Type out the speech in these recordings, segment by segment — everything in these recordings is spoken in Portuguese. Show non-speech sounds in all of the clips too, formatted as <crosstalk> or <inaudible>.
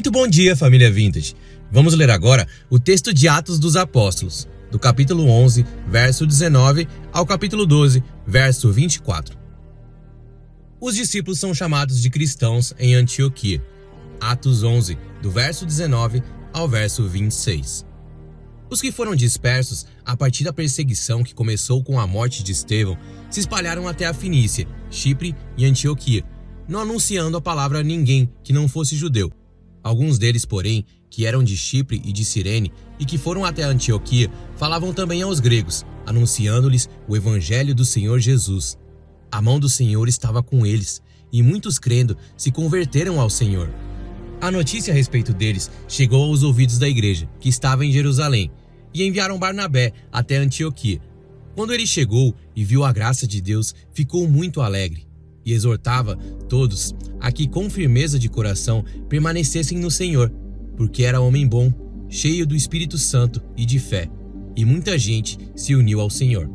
Muito bom dia, família Vintage. Vamos ler agora o texto de Atos dos Apóstolos, do capítulo 11, verso 19 ao capítulo 12, verso 24. Os discípulos são chamados de cristãos em Antioquia. Atos 11, do verso 19 ao verso 26. Os que foram dispersos a partir da perseguição que começou com a morte de Estevão se espalharam até a Finícia, Chipre e Antioquia, não anunciando a palavra a ninguém que não fosse judeu. Alguns deles, porém, que eram de Chipre e de Cirene e que foram até Antioquia, falavam também aos gregos, anunciando-lhes o evangelho do Senhor Jesus. A mão do Senhor estava com eles, e muitos crendo se converteram ao Senhor. A notícia a respeito deles chegou aos ouvidos da igreja, que estava em Jerusalém, e enviaram Barnabé até Antioquia. Quando ele chegou e viu a graça de Deus, ficou muito alegre exortava todos a que, com firmeza de coração, permanecessem no Senhor, porque era homem bom, cheio do Espírito Santo e de fé, e muita gente se uniu ao Senhor.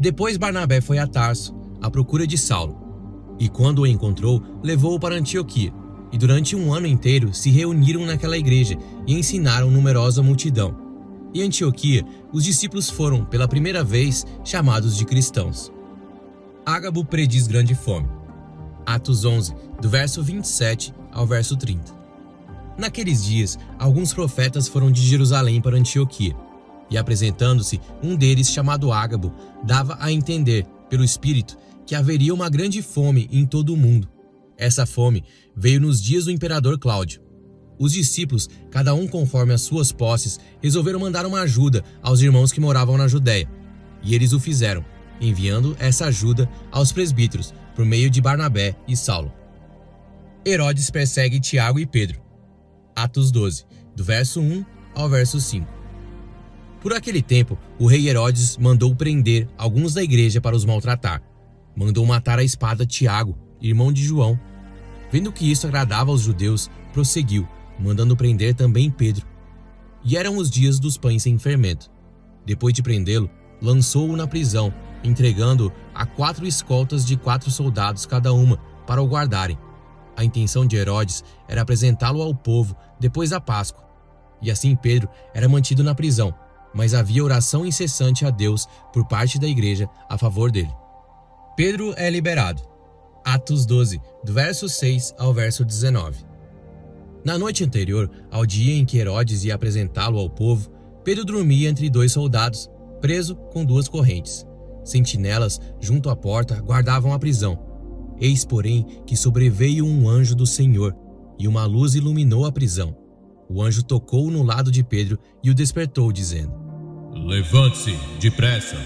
Depois Barnabé foi a Tarso, à procura de Saulo, e quando o encontrou, levou-o para Antioquia, e durante um ano inteiro se reuniram naquela igreja e ensinaram numerosa multidão. Em Antioquia, os discípulos foram, pela primeira vez, chamados de cristãos. Ágabo prediz grande fome. Atos 11, do verso 27 ao verso 30. Naqueles dias, alguns profetas foram de Jerusalém para Antioquia, e apresentando-se, um deles, chamado Ágabo, dava a entender, pelo Espírito, que haveria uma grande fome em todo o mundo. Essa fome veio nos dias do imperador Cláudio. Os discípulos, cada um conforme as suas posses, resolveram mandar uma ajuda aos irmãos que moravam na Judéia. E eles o fizeram, enviando essa ajuda aos presbíteros, por meio de Barnabé e Saulo. Herodes persegue Tiago e Pedro. Atos 12, do verso 1 ao verso 5. Por aquele tempo, o rei Herodes mandou prender alguns da igreja para os maltratar. Mandou matar a espada Tiago, irmão de João. Vendo que isso agradava aos judeus, prosseguiu, mandando prender também Pedro. E eram os dias dos pães sem fermento. Depois de prendê-lo, lançou-o na prisão entregando a quatro escoltas de quatro soldados cada uma para o guardarem. A intenção de Herodes era apresentá-lo ao povo depois da Páscoa. E assim Pedro era mantido na prisão, mas havia oração incessante a Deus por parte da igreja a favor dele. Pedro é liberado. Atos 12, do verso 6 ao verso 19. Na noite anterior ao dia em que Herodes ia apresentá-lo ao povo, Pedro dormia entre dois soldados, preso com duas correntes. Sentinelas, junto à porta, guardavam a prisão. Eis, porém, que sobreveio um anjo do Senhor, e uma luz iluminou a prisão. O anjo tocou no lado de Pedro e o despertou, dizendo: Levante-se, depressa.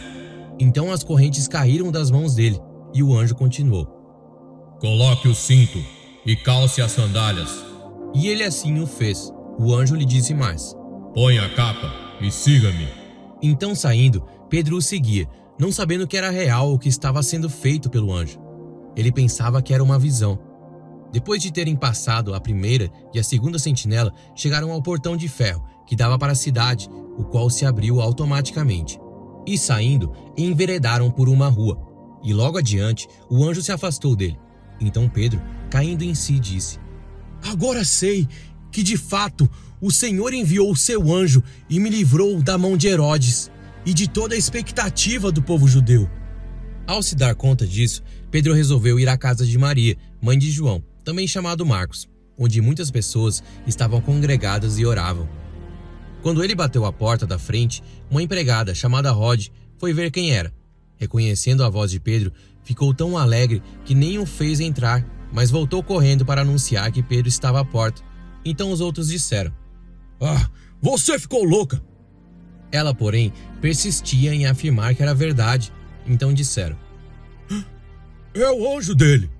Então as correntes caíram das mãos dele, e o anjo continuou: Coloque o cinto e calce as sandálias. E ele assim o fez. O anjo lhe disse mais: Põe a capa e siga-me. Então, saindo, Pedro o seguia, não sabendo que era real o que estava sendo feito pelo anjo. Ele pensava que era uma visão. Depois de terem passado a primeira e a segunda sentinela, chegaram ao portão de ferro que dava para a cidade, o qual se abriu automaticamente. E saindo, enveredaram por uma rua. E logo adiante, o anjo se afastou dele. Então Pedro, caindo em si, disse: Agora sei que de fato o Senhor enviou o seu anjo e me livrou da mão de Herodes e de toda a expectativa do povo judeu. Ao se dar conta disso, Pedro resolveu ir à casa de Maria, mãe de João, também chamado Marcos, onde muitas pessoas estavam congregadas e oravam. Quando ele bateu à porta da frente, uma empregada chamada Rod foi ver quem era. Reconhecendo a voz de Pedro, ficou tão alegre que nem o fez entrar, mas voltou correndo para anunciar que Pedro estava à porta. Então os outros disseram: Ah, você ficou louca! Ela, porém, persistia em afirmar que era verdade, então disseram: É o anjo dele.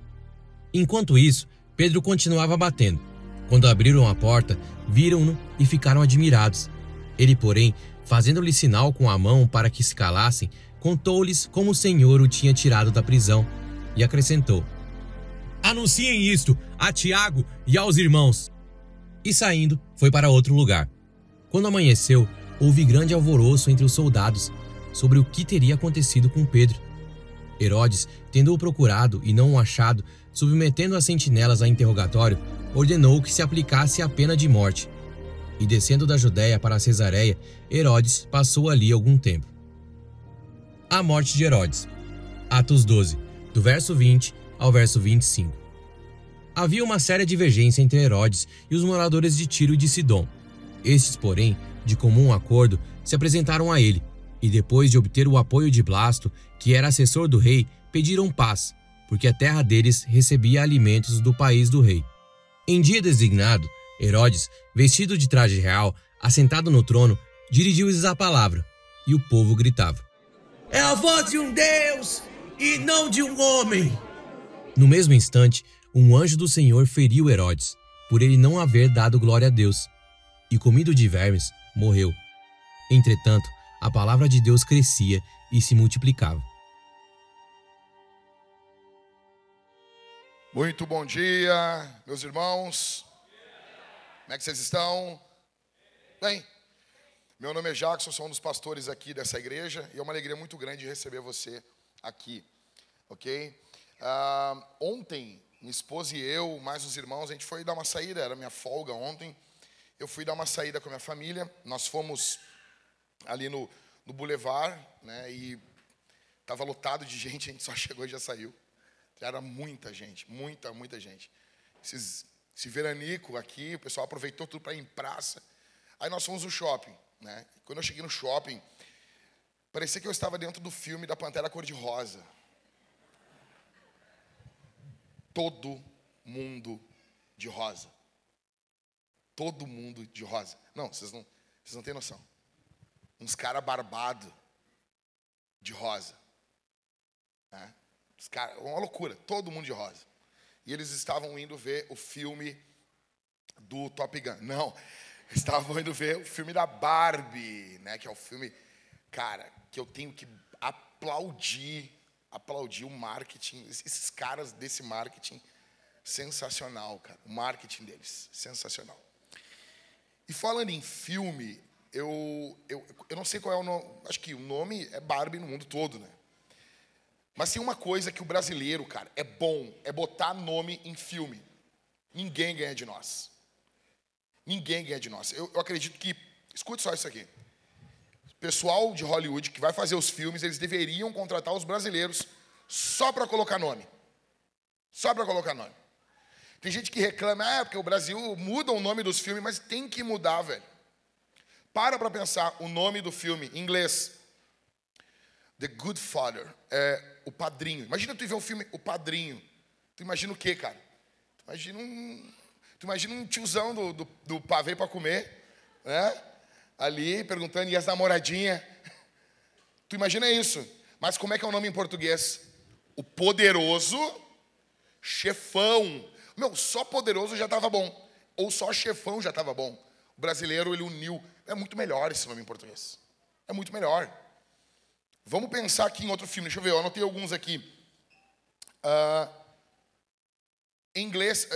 Enquanto isso, Pedro continuava batendo. Quando abriram a porta, viram-no e ficaram admirados. Ele, porém, fazendo-lhe sinal com a mão para que se calassem, contou-lhes como o Senhor o tinha tirado da prisão e acrescentou: Anunciem isto a Tiago e aos irmãos. E saindo, foi para outro lugar. Quando amanheceu, houve grande alvoroço entre os soldados sobre o que teria acontecido com Pedro. Herodes, tendo-o procurado e não o achado, submetendo as sentinelas a interrogatório, ordenou que se aplicasse a pena de morte. E descendo da Judéia para Cesareia, Herodes passou ali algum tempo. A morte de Herodes. Atos 12, do verso 20 ao verso 25. Havia uma séria divergência entre Herodes e os moradores de Tiro e de Sidom. Estes, porém, de comum acordo, se apresentaram a ele, e depois de obter o apoio de Blasto, que era assessor do rei, pediram paz, porque a terra deles recebia alimentos do país do rei. Em dia designado, Herodes, vestido de traje real, assentado no trono, dirigiu-lhes a palavra, e o povo gritava: É a voz de um Deus e não de um homem. No mesmo instante, um anjo do Senhor feriu Herodes, por ele não haver dado glória a Deus, e comido de vermes, morreu. Entretanto, a palavra de Deus crescia e se multiplicava. Muito bom dia, meus irmãos. Como é que vocês estão? Bem, meu nome é Jackson, sou um dos pastores aqui dessa igreja e é uma alegria muito grande receber você aqui, ok? Uh, ontem, minha esposa e eu, mais os irmãos, a gente foi dar uma saída, era minha folga ontem. Eu fui dar uma saída com a minha família, nós fomos ali no, no Boulevard, né? E estava lotado de <laughs> gente, a gente só chegou e já saiu. Era muita gente, muita, muita gente. Esses, esse veranico aqui, o pessoal aproveitou tudo para ir em praça. Aí nós fomos no shopping, né? Quando eu cheguei no shopping, parecia que eu estava dentro do filme da Pantera Cor-de-Rosa. Todo mundo de rosa. Todo mundo de rosa. Não, vocês não, vocês não têm noção uns caras barbados de rosa. Né? Cara, uma loucura, todo mundo de rosa. E eles estavam indo ver o filme do Top Gun. Não, <laughs> estavam indo ver o filme da Barbie, né? Que é o filme, cara, que eu tenho que aplaudir, aplaudir o marketing, esses caras desse marketing sensacional, cara. O marketing deles, sensacional. E falando em filme, eu, eu, eu não sei qual é o nome, acho que o nome é Barbie no mundo todo, né? Mas tem uma coisa que o brasileiro, cara, é bom, é botar nome em filme. Ninguém ganha de nós. Ninguém ganha de nós. Eu, eu acredito que, escute só isso aqui. O pessoal de Hollywood que vai fazer os filmes, eles deveriam contratar os brasileiros só para colocar nome. Só para colocar nome. Tem gente que reclama, ah, porque o Brasil muda o nome dos filmes, mas tem que mudar, velho. Para para pensar o nome do filme em inglês. The Good Father. É o padrinho. Imagina tu ver um filme O Padrinho. Tu imagina o quê, cara? Tu imagina um, tu imagina um tiozão do, do, do pavê para comer, né? Ali perguntando, e as namoradinhas? Tu imagina isso. Mas como é que é o nome em português? O poderoso chefão. Meu, só poderoso já estava bom. Ou só chefão já estava bom. O brasileiro, ele uniu. É muito melhor esse nome em português. É muito melhor. Vamos pensar aqui em outro filme. Deixa eu ver, eu anotei alguns aqui. Uh, em inglês,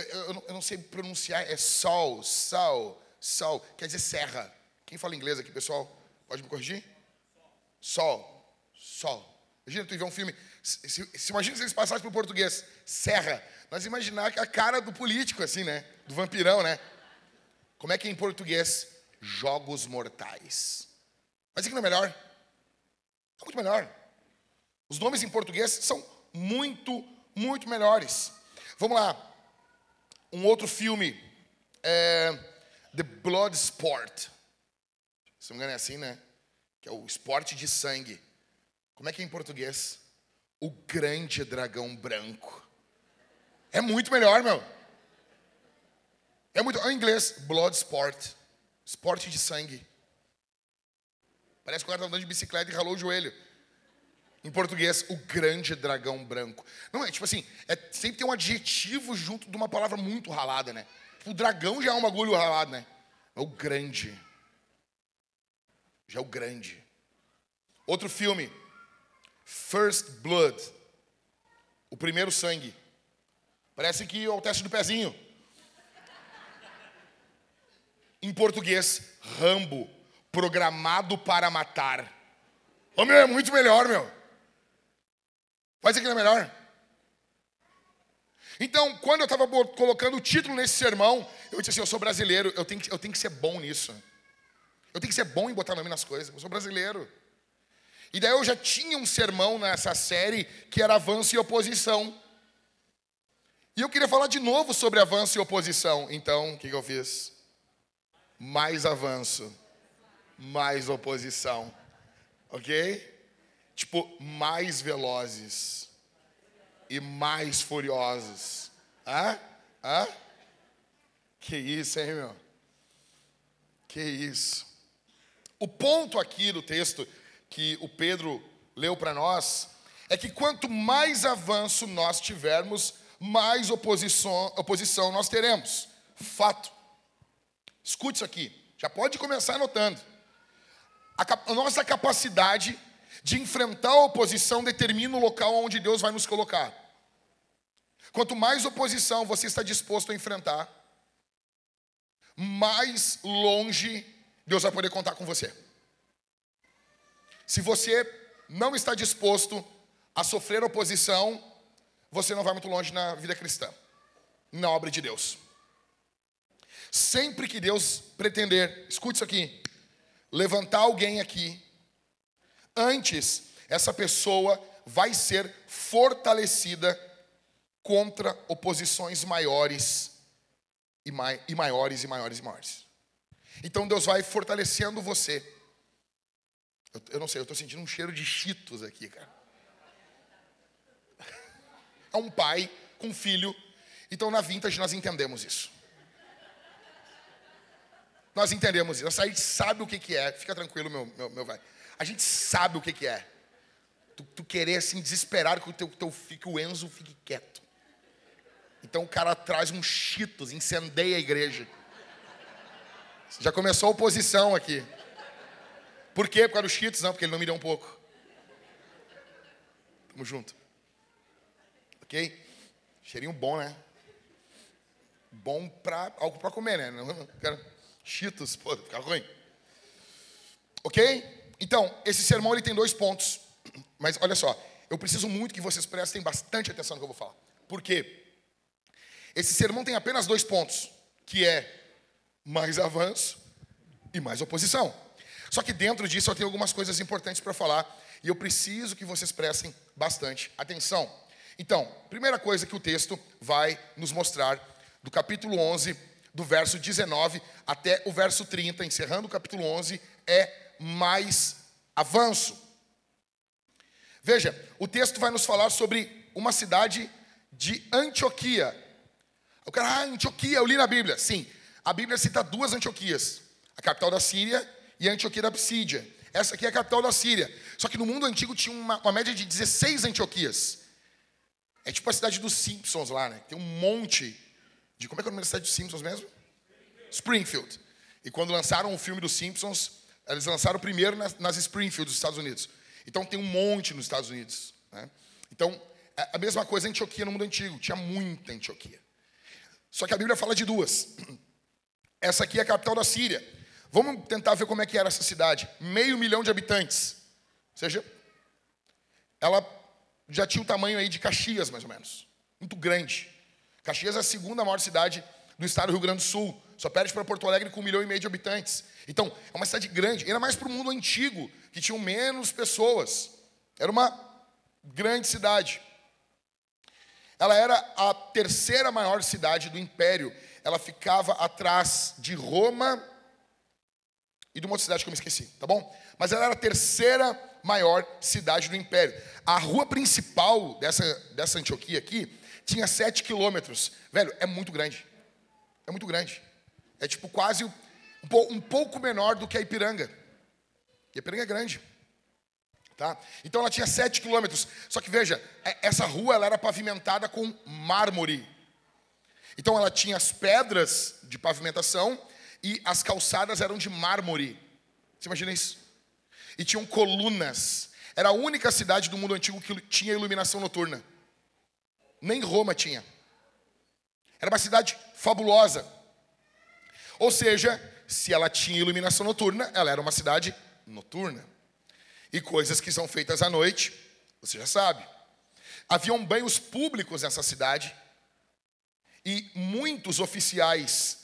eu não sei pronunciar, é sol, sol, sol. Quer dizer serra. Quem fala inglês aqui, pessoal? Pode me corrigir? Sol, sol. Imagina tu ver um filme. Se, se, se imagina se eles passassem para o português, serra. Nós imaginar a cara do político, assim, né? Do vampirão, né? Como é que é em português? Jogos mortais. Mas o que não é melhor? É muito melhor. Os nomes em português são muito, muito melhores. Vamos lá. Um outro filme é The Blood Sport. Se não me engano é assim, né? Que é o esporte de sangue. Como é que é em português? O grande dragão branco. É muito melhor, meu. É muito. Em inglês, blood sport. Esporte de sangue. Parece que o cara está andando de bicicleta e ralou o joelho. Em português, o grande dragão branco. Não é tipo assim, é, sempre tem um adjetivo junto de uma palavra muito ralada, né? O dragão já é um bagulho ralado, né? É o grande. Já é o grande. Outro filme, First Blood. O primeiro sangue. Parece que é o teste do pezinho. Em português, Rambo, programado para matar. Ô meu, é muito melhor, meu. Pode ser que não é melhor. Então, quando eu estava colocando o título nesse sermão, eu disse assim: eu sou brasileiro, eu tenho, que, eu tenho que ser bom nisso. Eu tenho que ser bom em botar nome nas coisas, eu sou brasileiro. E daí eu já tinha um sermão nessa série que era avanço e oposição. E eu queria falar de novo sobre avanço e oposição. Então, o que, que eu fiz? Mais avanço, mais oposição. Ok? Tipo, mais velozes e mais furiosos. Hã? Hã? Que isso, hein, meu? Que isso. O ponto aqui do texto que o Pedro leu para nós é que quanto mais avanço nós tivermos, mais oposição, oposição nós teremos. Fato. Escute isso aqui. Já pode começar anotando. A, a nossa capacidade de enfrentar a oposição determina o local onde Deus vai nos colocar. Quanto mais oposição você está disposto a enfrentar, mais longe Deus vai poder contar com você. Se você não está disposto a sofrer oposição, você não vai muito longe na vida cristã, na obra de Deus. Sempre que Deus pretender, escute isso aqui, levantar alguém aqui, antes essa pessoa vai ser fortalecida contra oposições maiores e, mai e maiores e maiores e maiores. Então Deus vai fortalecendo você eu, eu não sei, eu estou sentindo um cheiro de cheetos aqui, cara. É um pai com um filho. Então na Vintage nós entendemos isso. Nós entendemos isso. A gente sabe o que, que é. Fica tranquilo, meu, meu, meu vai. A gente sabe o que, que é. Tu, tu querer assim, desesperado que o teu, teu que o Enzo fique quieto. Então o cara traz um cheetos, incendeia a igreja. Já começou a oposição aqui. Por quê? Por causa dos cheats? Não, porque ele não me deu um pouco. Tamo junto. Ok? Cheirinho bom, né? Bom pra algo para comer, né? Não quero cheetos, pô, fica ruim. Ok? Então, esse sermão ele tem dois pontos. Mas olha só, eu preciso muito que vocês prestem bastante atenção no que eu vou falar. Por quê? Esse sermão tem apenas dois pontos, que é mais avanço e mais oposição. Só que dentro disso eu tenho algumas coisas importantes para falar e eu preciso que vocês prestem bastante atenção. Então, primeira coisa que o texto vai nos mostrar, do capítulo 11, do verso 19 até o verso 30, encerrando o capítulo 11, é mais avanço. Veja, o texto vai nos falar sobre uma cidade de Antioquia. O cara, ah, Antioquia, eu li na Bíblia. Sim, a Bíblia cita duas Antioquias: a capital da Síria e Antioquia da Psídia. Essa aqui é a capital da Síria. Só que no mundo antigo tinha uma, uma média de 16 Antioquias. É tipo a cidade dos Simpsons lá, né? Tem um monte de. Como é que é o nome da cidade dos Simpsons mesmo? Springfield. E quando lançaram o filme dos Simpsons, eles lançaram primeiro nas, nas Springfield dos Estados Unidos. Então tem um monte nos Estados Unidos. Né? Então, é a mesma coisa em Antioquia no mundo antigo. Tinha muita Antioquia. Só que a Bíblia fala de duas. <clears throat> Essa aqui é a capital da Síria. Vamos tentar ver como é que era essa cidade. Meio milhão de habitantes. Ou seja, ela já tinha o tamanho aí de Caxias, mais ou menos. Muito grande. Caxias é a segunda maior cidade do estado do Rio Grande do Sul. Só perde para Porto Alegre com um milhão e meio de habitantes. Então, é uma cidade grande. Ainda mais para o mundo antigo, que tinham menos pessoas. Era uma grande cidade. Ela era a terceira maior cidade do império. Ela ficava atrás de Roma e de uma outra cidade que eu me esqueci, tá bom? Mas ela era a terceira maior cidade do império. A rua principal dessa, dessa Antioquia aqui tinha sete quilômetros. Velho, é muito grande. É muito grande. É tipo quase um, pouco menor do que a Ipiranga. E a Ipiranga é grande. Tá? Então ela tinha sete quilômetros. Só que veja, é, essa rua ela era pavimentada com mármore. Então ela tinha as pedras de pavimentação e as calçadas eram de mármore. Você imagina isso? E tinham colunas. Era a única cidade do mundo antigo que tinha iluminação noturna. Nem Roma tinha. Era uma cidade fabulosa. Ou seja, se ela tinha iluminação noturna, ela era uma cidade noturna. E coisas que são feitas à noite, você já sabe. Haviam banhos públicos nessa cidade, E muitos oficiais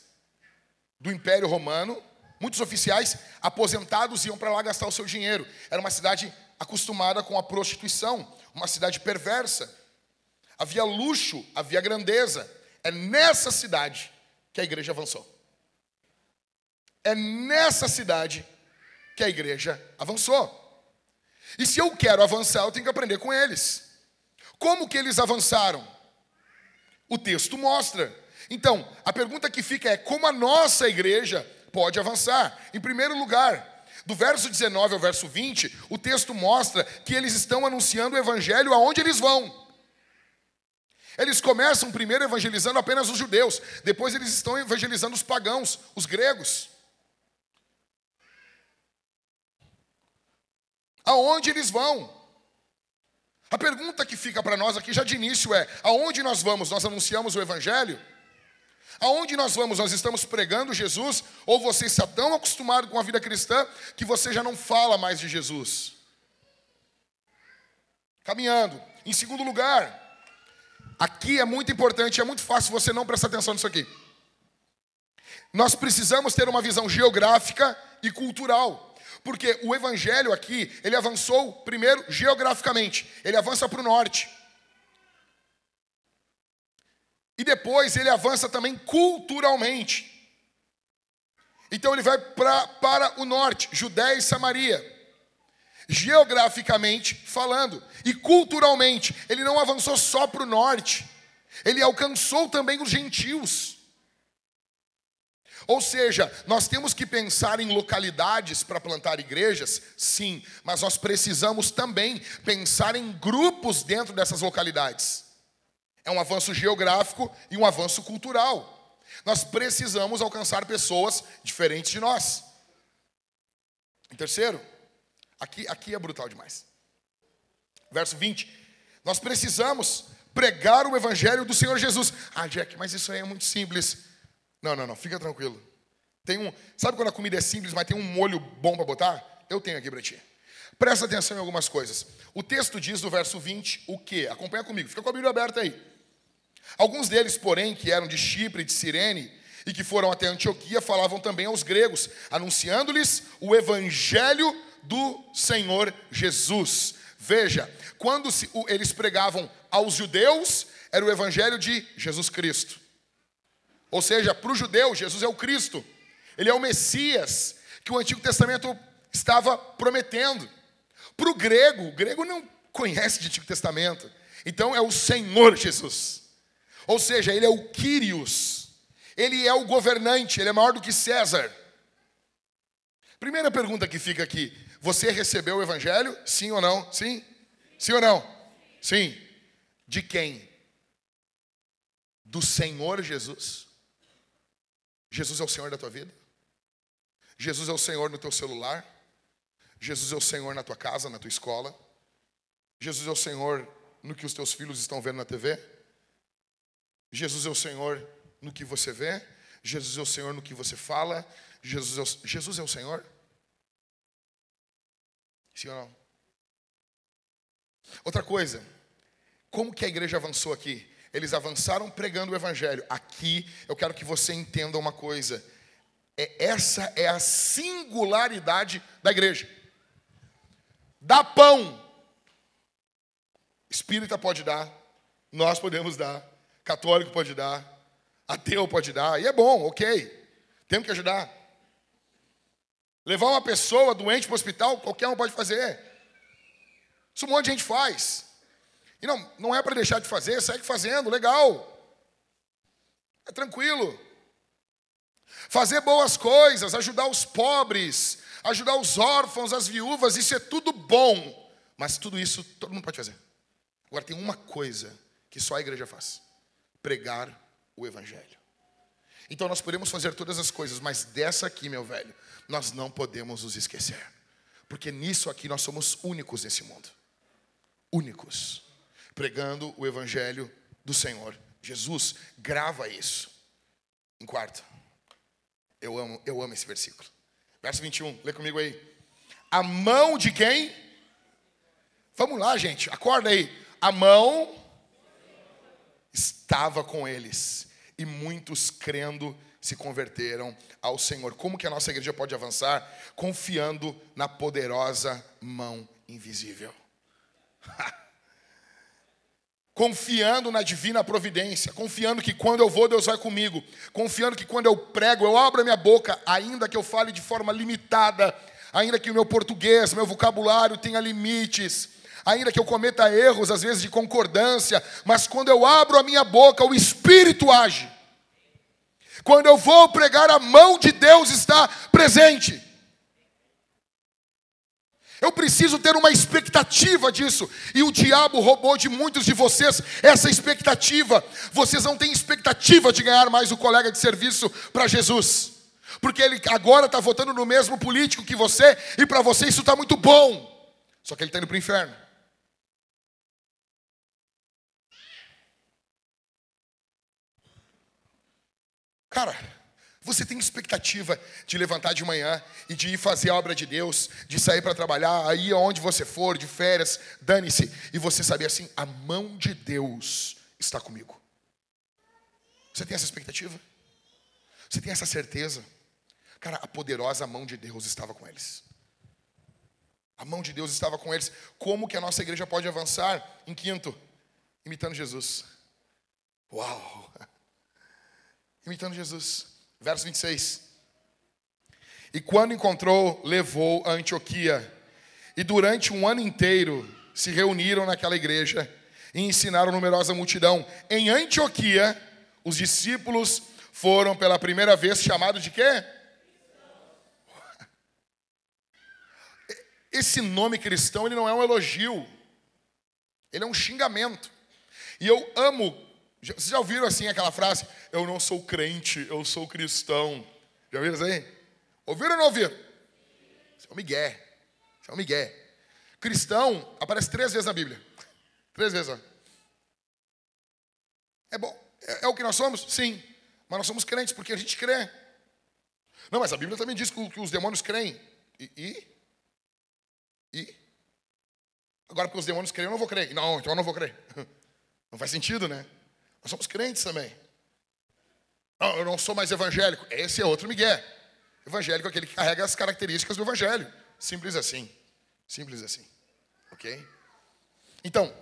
do Império Romano, muitos oficiais aposentados iam para lá gastar o seu dinheiro. Era uma cidade acostumada com a prostituição, uma cidade perversa. Havia luxo, havia grandeza. É nessa cidade que a igreja avançou. É nessa cidade que a igreja avançou. E se eu quero avançar, eu tenho que aprender com eles. Como que eles avançaram? O texto mostra. Então, a pergunta que fica é: como a nossa igreja pode avançar? Em primeiro lugar, do verso 19 ao verso 20, o texto mostra que eles estão anunciando o evangelho aonde eles vão. Eles começam primeiro evangelizando apenas os judeus, depois eles estão evangelizando os pagãos, os gregos. Aonde eles vão? A pergunta que fica para nós aqui já de início é: aonde nós vamos? Nós anunciamos o Evangelho? Aonde nós vamos? Nós estamos pregando Jesus? Ou você está tão acostumado com a vida cristã que você já não fala mais de Jesus? Caminhando. Em segundo lugar, aqui é muito importante, é muito fácil você não prestar atenção nisso aqui. Nós precisamos ter uma visão geográfica e cultural. Porque o evangelho aqui, ele avançou primeiro geograficamente, ele avança para o norte. E depois ele avança também culturalmente. Então ele vai pra, para o norte, Judéia e Samaria. Geograficamente falando. E culturalmente, ele não avançou só para o norte, ele alcançou também os gentios. Ou seja, nós temos que pensar em localidades para plantar igrejas, sim, mas nós precisamos também pensar em grupos dentro dessas localidades. É um avanço geográfico e um avanço cultural. Nós precisamos alcançar pessoas diferentes de nós. Em terceiro, aqui, aqui é brutal demais. Verso 20. Nós precisamos pregar o evangelho do Senhor Jesus. Ah, Jack, mas isso aí é muito simples. Não, não, não, fica tranquilo. Tem um, sabe quando a comida é simples, mas tem um molho bom para botar? Eu tenho aqui para ti. Presta atenção em algumas coisas. O texto diz no verso 20 o que? Acompanha comigo, fica com a Bíblia aberta aí. Alguns deles, porém, que eram de Chipre e de Cirene e que foram até Antioquia, falavam também aos gregos, anunciando-lhes o evangelho do Senhor Jesus. Veja, quando eles pregavam aos judeus, era o evangelho de Jesus Cristo. Ou seja, para o judeu, Jesus é o Cristo. Ele é o Messias que o Antigo Testamento estava prometendo. Para o grego, o grego não conhece de Antigo Testamento. Então é o Senhor Jesus. Ou seja, ele é o Quírios. Ele é o governante, ele é maior do que César. Primeira pergunta que fica aqui: você recebeu o evangelho? Sim ou não? Sim? Sim ou não? Sim. De quem? Do Senhor Jesus. Jesus é o Senhor da tua vida? Jesus é o Senhor no teu celular? Jesus é o Senhor na tua casa, na tua escola? Jesus é o Senhor no que os teus filhos estão vendo na TV? Jesus é o Senhor no que você vê? Jesus é o Senhor no que você fala? Jesus é o, Jesus é o Senhor? Sim ou não? Outra coisa, como que a igreja avançou aqui? Eles avançaram pregando o evangelho. Aqui eu quero que você entenda uma coisa. É, essa é a singularidade da igreja. Dá pão. Espírita pode dar, nós podemos dar, católico pode dar, ateu pode dar, e é bom, ok. Temos que ajudar. Levar uma pessoa doente para o hospital, qualquer um pode fazer. Isso um monte de gente faz. E não, não é para deixar de fazer, segue fazendo, legal. É tranquilo. Fazer boas coisas, ajudar os pobres, ajudar os órfãos, as viúvas, isso é tudo bom. Mas tudo isso todo mundo pode fazer. Agora tem uma coisa que só a igreja faz: pregar o evangelho. Então nós podemos fazer todas as coisas, mas dessa aqui, meu velho, nós não podemos nos esquecer. Porque nisso aqui nós somos únicos nesse mundo. Únicos pregando o evangelho do Senhor Jesus. Grava isso. Em quarto, eu amo, eu amo esse versículo. Verso 21, lê comigo aí. A mão de quem? Vamos lá, gente, acorda aí. A mão estava com eles, e muitos crendo se converteram ao Senhor. Como que a nossa igreja pode avançar? Confiando na poderosa mão invisível. <laughs> confiando na divina providência, confiando que quando eu vou, Deus vai comigo, confiando que quando eu prego, eu abro a minha boca, ainda que eu fale de forma limitada, ainda que o meu português, meu vocabulário tenha limites, ainda que eu cometa erros, às vezes de concordância, mas quando eu abro a minha boca, o Espírito age. Quando eu vou pregar, a mão de Deus está presente. Eu preciso ter uma expectativa disso. E o diabo roubou de muitos de vocês essa expectativa. Vocês não têm expectativa de ganhar mais o colega de serviço para Jesus. Porque ele agora está votando no mesmo político que você, e para você isso está muito bom. Só que ele está indo para o inferno. Cara, você tem expectativa de levantar de manhã e de ir fazer a obra de Deus, de sair para trabalhar, aí aonde você for, de férias, dane-se, e você saber assim: a mão de Deus está comigo. Você tem essa expectativa? Você tem essa certeza? Cara, a poderosa mão de Deus estava com eles. A mão de Deus estava com eles. Como que a nossa igreja pode avançar? Em quinto, imitando Jesus. Uau! <laughs> Imitando Jesus. Verso 26. E quando encontrou, levou a Antioquia. E durante um ano inteiro se reuniram naquela igreja e ensinaram numerosa multidão. Em Antioquia, os discípulos foram pela primeira vez chamados de quê? Esse nome cristão, ele não é um elogio. Ele é um xingamento. E eu amo vocês já ouviram assim aquela frase? Eu não sou crente, eu sou cristão. Já ouviram isso aí? Ouviram ou não ouviram? Isso é um migué. Isso é um migué. Cristão aparece três vezes na Bíblia. Três vezes, ó. É bom. É, é o que nós somos? Sim. Mas nós somos crentes porque a gente crê. Não, mas a Bíblia também diz que, que os demônios creem. E, e? E? Agora, porque os demônios creem, eu não vou crer. Não, então eu não vou crer. <laughs> Não faz sentido, né? Nós somos crentes também. Não, eu não sou mais evangélico. Esse é outro Miguel. Evangélico é aquele que carrega as características do evangelho. Simples assim. Simples assim. Ok? Então,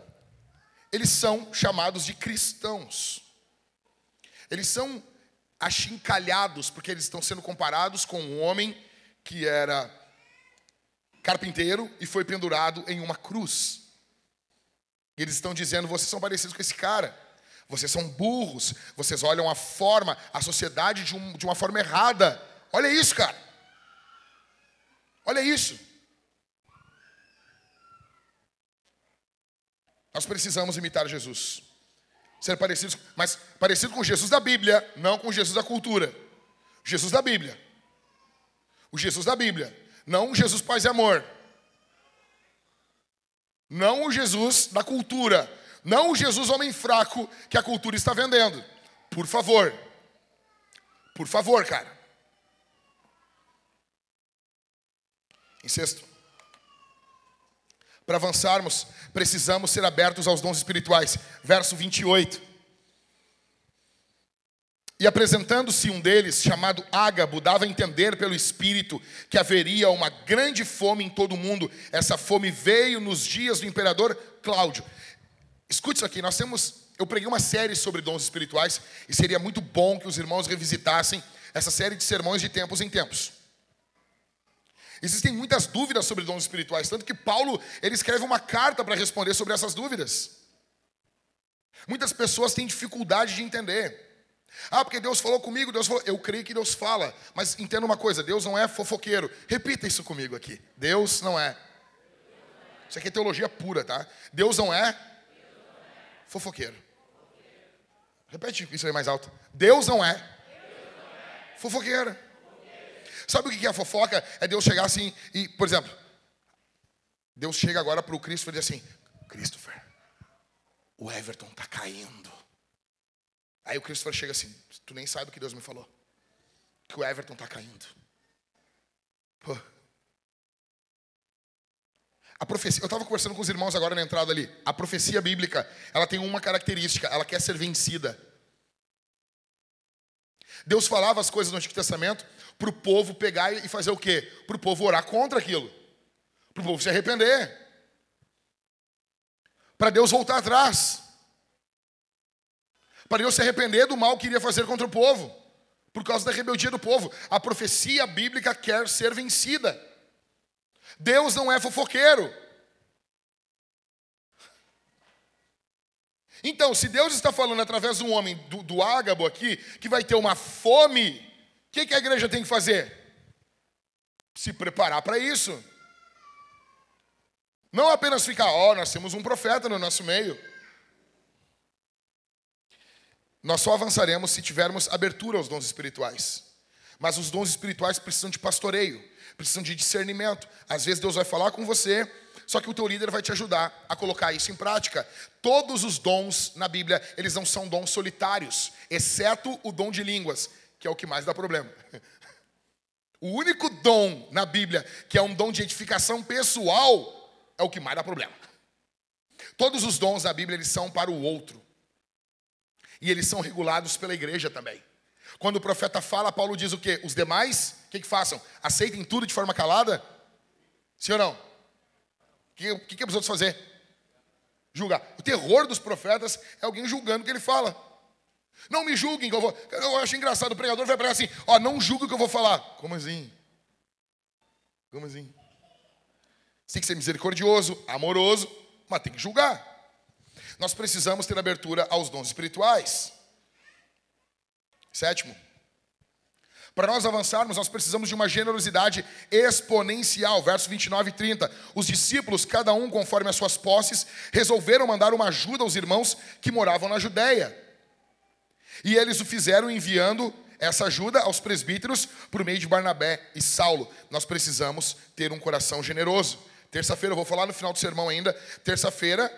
eles são chamados de cristãos. Eles são achincalhados, porque eles estão sendo comparados com um homem que era carpinteiro e foi pendurado em uma cruz. E eles estão dizendo: vocês são parecidos com esse cara. Vocês são burros. Vocês olham a forma, a sociedade de, um, de uma forma errada. Olha isso, cara. Olha isso. Nós precisamos imitar Jesus. Ser parecidos, mas parecido com Jesus da Bíblia, não com Jesus da cultura. Jesus da Bíblia. O Jesus da Bíblia. Não o Jesus paz e amor. Não o Jesus da cultura. Não o Jesus homem fraco que a cultura está vendendo. Por favor. Por favor, cara. Em sexto, para avançarmos, precisamos ser abertos aos dons espirituais. Verso 28. E apresentando-se um deles, chamado Ágabo, dava a entender pelo Espírito que haveria uma grande fome em todo o mundo. Essa fome veio nos dias do imperador Cláudio. Escute isso aqui, nós temos. Eu preguei uma série sobre dons espirituais e seria muito bom que os irmãos revisitassem essa série de sermões de tempos em tempos. Existem muitas dúvidas sobre dons espirituais, tanto que Paulo ele escreve uma carta para responder sobre essas dúvidas. Muitas pessoas têm dificuldade de entender. Ah, porque Deus falou comigo, Deus falou. Eu creio que Deus fala, mas entenda uma coisa: Deus não é fofoqueiro. Repita isso comigo aqui. Deus não é. Isso aqui é teologia pura, tá? Deus não é fofoqueiro. Repete isso aí mais alto. Deus não é, fofoqueiro. Sabe o que é a fofoca? É Deus chegar assim e, por exemplo, Deus chega agora para o Christopher e diz assim: Christopher, o Everton está caindo. Aí o Christopher chega assim: Tu nem sabe o que Deus me falou. Que o Everton está caindo. Pô. A profecia, eu estava conversando com os irmãos agora na entrada ali. A profecia bíblica, ela tem uma característica, ela quer ser vencida. Deus falava as coisas no Antigo Testamento para o povo pegar e fazer o quê? Para o povo orar contra aquilo. Para o povo se arrepender. Para Deus voltar atrás. Para Deus se arrepender do mal que iria fazer contra o povo. Por causa da rebeldia do povo. A profecia bíblica quer ser vencida. Deus não é fofoqueiro. Então, se Deus está falando através de um homem do, do ágabo aqui, que vai ter uma fome, o que, que a igreja tem que fazer? Se preparar para isso. Não apenas ficar, ó, oh, nós temos um profeta no nosso meio. Nós só avançaremos se tivermos abertura aos dons espirituais. Mas os dons espirituais precisam de pastoreio, precisam de discernimento. Às vezes Deus vai falar com você, só que o teu líder vai te ajudar a colocar isso em prática. Todos os dons na Bíblia, eles não são dons solitários, exceto o dom de línguas, que é o que mais dá problema. <laughs> O único dom na Bíblia que é um dom de edificação pessoal é o que mais dá problema. Todos os dons na Bíblia eles são para o outro. E eles são regulados pela igreja também. Quando o profeta fala, Paulo diz o quê? Os demais, o que, que façam? Aceitem tudo de forma calada? Sim ou não? O que, que, é para os outros fazer? Julgar. O terror dos profetas é alguém julgando o que ele fala. Não me julguem que eu vou. Eu acho engraçado, o pregador vai pregar assim: ó, não julgue o que eu vou falar. Como assim? Como assim? Você tem que ser misericordioso, amoroso, mas tem que julgar. Nós precisamos ter abertura aos dons espirituais. Sétimo, para nós avançarmos, nós precisamos de uma generosidade exponencial. Verso 29 e 30. Os discípulos, cada um conforme as suas posses, resolveram mandar uma ajuda aos irmãos que moravam na Judéia. E eles o fizeram enviando essa ajuda aos presbíteros por meio de Barnabé e Saulo. Nós precisamos ter um coração generoso. Terça-feira, eu vou falar no final do sermão ainda. Terça-feira,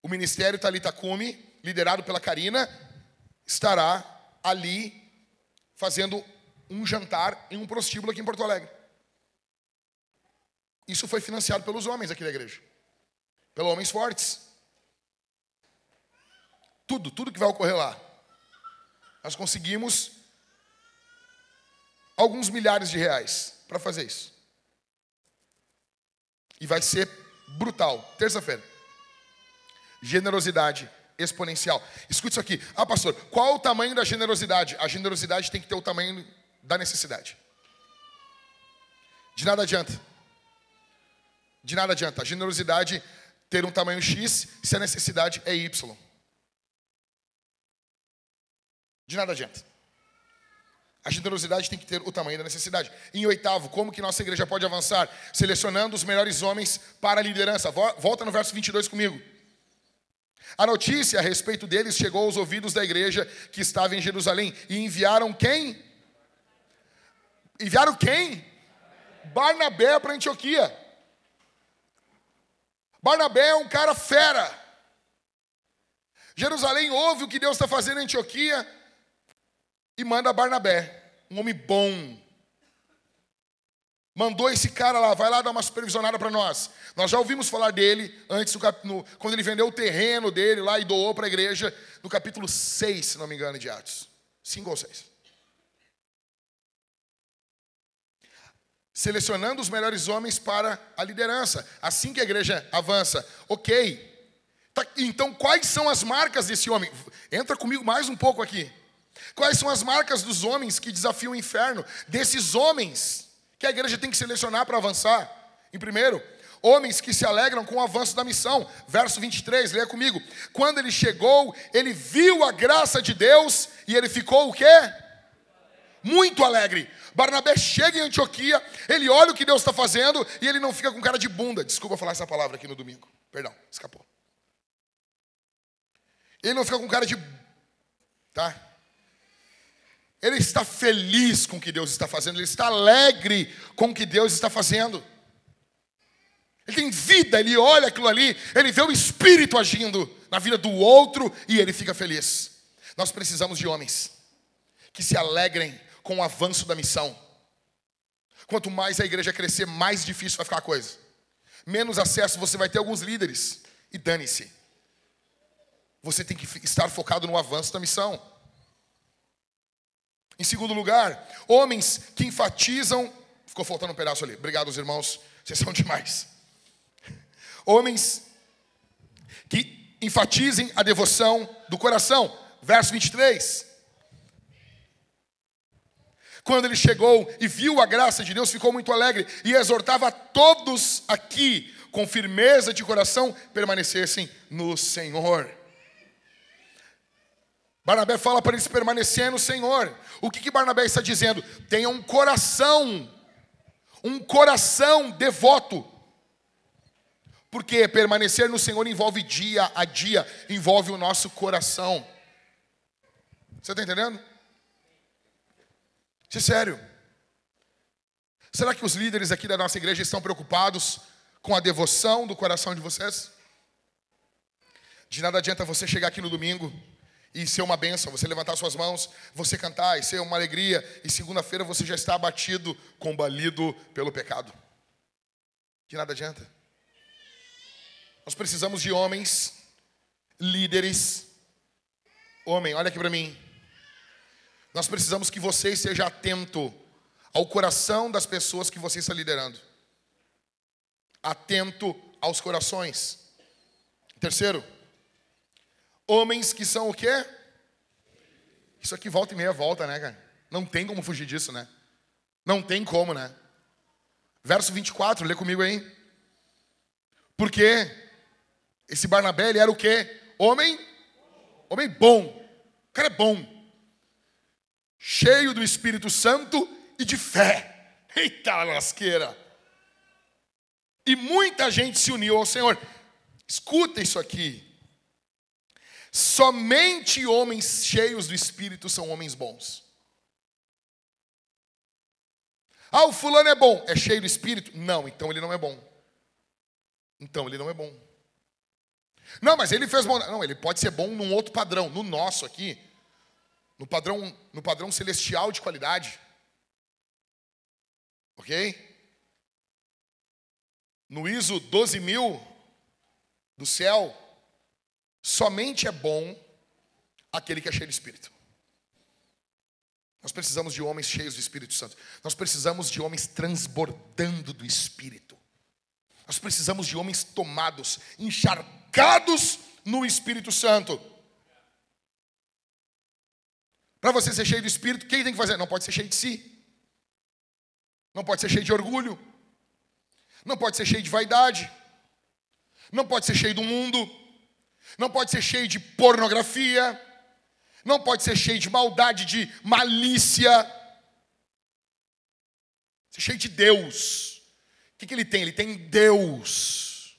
o ministério Talita Cume, liderado pela Karina, estará ali fazendo um jantar em um prostíbulo aqui em Porto Alegre. Isso foi financiado pelos homens aqui da igreja. Pelos homens fortes. Tudo, tudo que vai ocorrer lá. Nós conseguimos alguns milhares de reais para fazer isso. E vai ser brutal. Terça-feira. Generosidade exponencial. Escute isso aqui. Ah, pastor, qual o tamanho da generosidade? A generosidade tem que ter o tamanho da necessidade. De nada adianta. De nada adianta. A generosidade ter um tamanho X se a necessidade é Y. De nada adianta. A generosidade tem que ter o tamanho da necessidade. Em oitavo, como que nossa igreja pode avançar? Selecionando os melhores homens para a liderança. Volta no verso 22 comigo. A notícia a respeito deles chegou aos ouvidos da igreja que estava em Jerusalém. E enviaram quem? Enviaram quem? Barnabé para Antioquia. Barnabé é um cara fera. Jerusalém ouve o que Deus está fazendo em Antioquia e manda Barnabé, um homem bom. Mandou esse cara lá, vai lá dar uma supervisionada para nós. Nós já ouvimos falar dele antes, no, quando ele vendeu o terreno dele lá e doou para a igreja, no capítulo 6, se não me engano, de Atos. 5 ou 6. selecionando os melhores homens para a liderança. Assim que a igreja avança. Ok. Tá, então, quais são as marcas desse homem? Entra comigo mais um pouco aqui. Quais são as marcas dos homens que desafiam o inferno? Desses homens que a igreja tem que selecionar para avançar. Em primeiro, homens que se alegram com o avanço da missão. Verso 23, leia comigo. Quando ele chegou, ele viu a graça de Deus e ele ficou o quê? Muito alegre. Barnabé chega em Antioquia, ele olha o que Deus está fazendo e ele não fica com cara de bunda. Desculpa falar essa palavra aqui no domingo. Perdão, escapou. Ele não fica com cara de. Tá? Ele está feliz com o que Deus está fazendo, ele está alegre com o que Deus está fazendo. Ele tem vida, ele olha aquilo ali, ele vê o Espírito agindo na vida do outro e ele fica feliz. Nós precisamos de homens que se alegrem com o avanço da missão. Quanto mais a igreja crescer, mais difícil vai ficar a coisa. Menos acesso você vai ter alguns líderes. E dane-se. Você tem que estar focado no avanço da missão. Em segundo lugar, homens que enfatizam. Ficou faltando um pedaço ali. Obrigado, os irmãos. Vocês são demais. Homens que enfatizem a devoção do coração. Verso 23. Quando ele chegou e viu a graça de Deus, ficou muito alegre e exortava a todos aqui, com firmeza de coração, permanecessem no Senhor. Barnabé fala para eles permanecer no Senhor. O que, que Barnabé está dizendo? Tenha um coração, um coração devoto. Porque permanecer no Senhor envolve dia a dia, envolve o nosso coração. Você está entendendo? Isso é sério. Será que os líderes aqui da nossa igreja estão preocupados com a devoção do coração de vocês? De nada adianta você chegar aqui no domingo e ser uma benção, você levantar suas mãos, você cantar e ser uma alegria, e segunda-feira você já está abatido, combalido pelo pecado. De nada adianta. Nós precisamos de homens, líderes. Homem, olha aqui para mim. Nós precisamos que você esteja atento ao coração das pessoas que você está liderando. Atento aos corações. Terceiro, homens que são o quê? Isso aqui volta e meia volta, né, cara? Não tem como fugir disso, né? Não tem como, né? Verso 24, lê comigo aí. Porque esse Barnabé, ele era o quê? Homem? Homem bom. O cara é bom cheio do Espírito Santo e de fé. Eita lasqueira! E muita gente se uniu ao Senhor. Escuta isso aqui. Somente homens cheios do Espírito são homens bons. Ah, o fulano é bom, é cheio do Espírito? Não, então ele não é bom. Então ele não é bom. Não, mas ele fez bom. Não, ele pode ser bom num outro padrão. No nosso aqui, no padrão, no padrão celestial de qualidade. Ok? No ISO 12 mil do céu, somente é bom aquele que é cheio de Espírito. Nós precisamos de homens cheios do Espírito Santo. Nós precisamos de homens transbordando do Espírito. Nós precisamos de homens tomados, encharcados no Espírito Santo. Para você ser cheio do Espírito, quem tem que fazer? Não pode ser cheio de si. Não pode ser cheio de orgulho. Não pode ser cheio de vaidade. Não pode ser cheio do mundo. Não pode ser cheio de pornografia. Não pode ser cheio de maldade, de malícia. Ser cheio de Deus. O que, que ele tem? Ele tem Deus.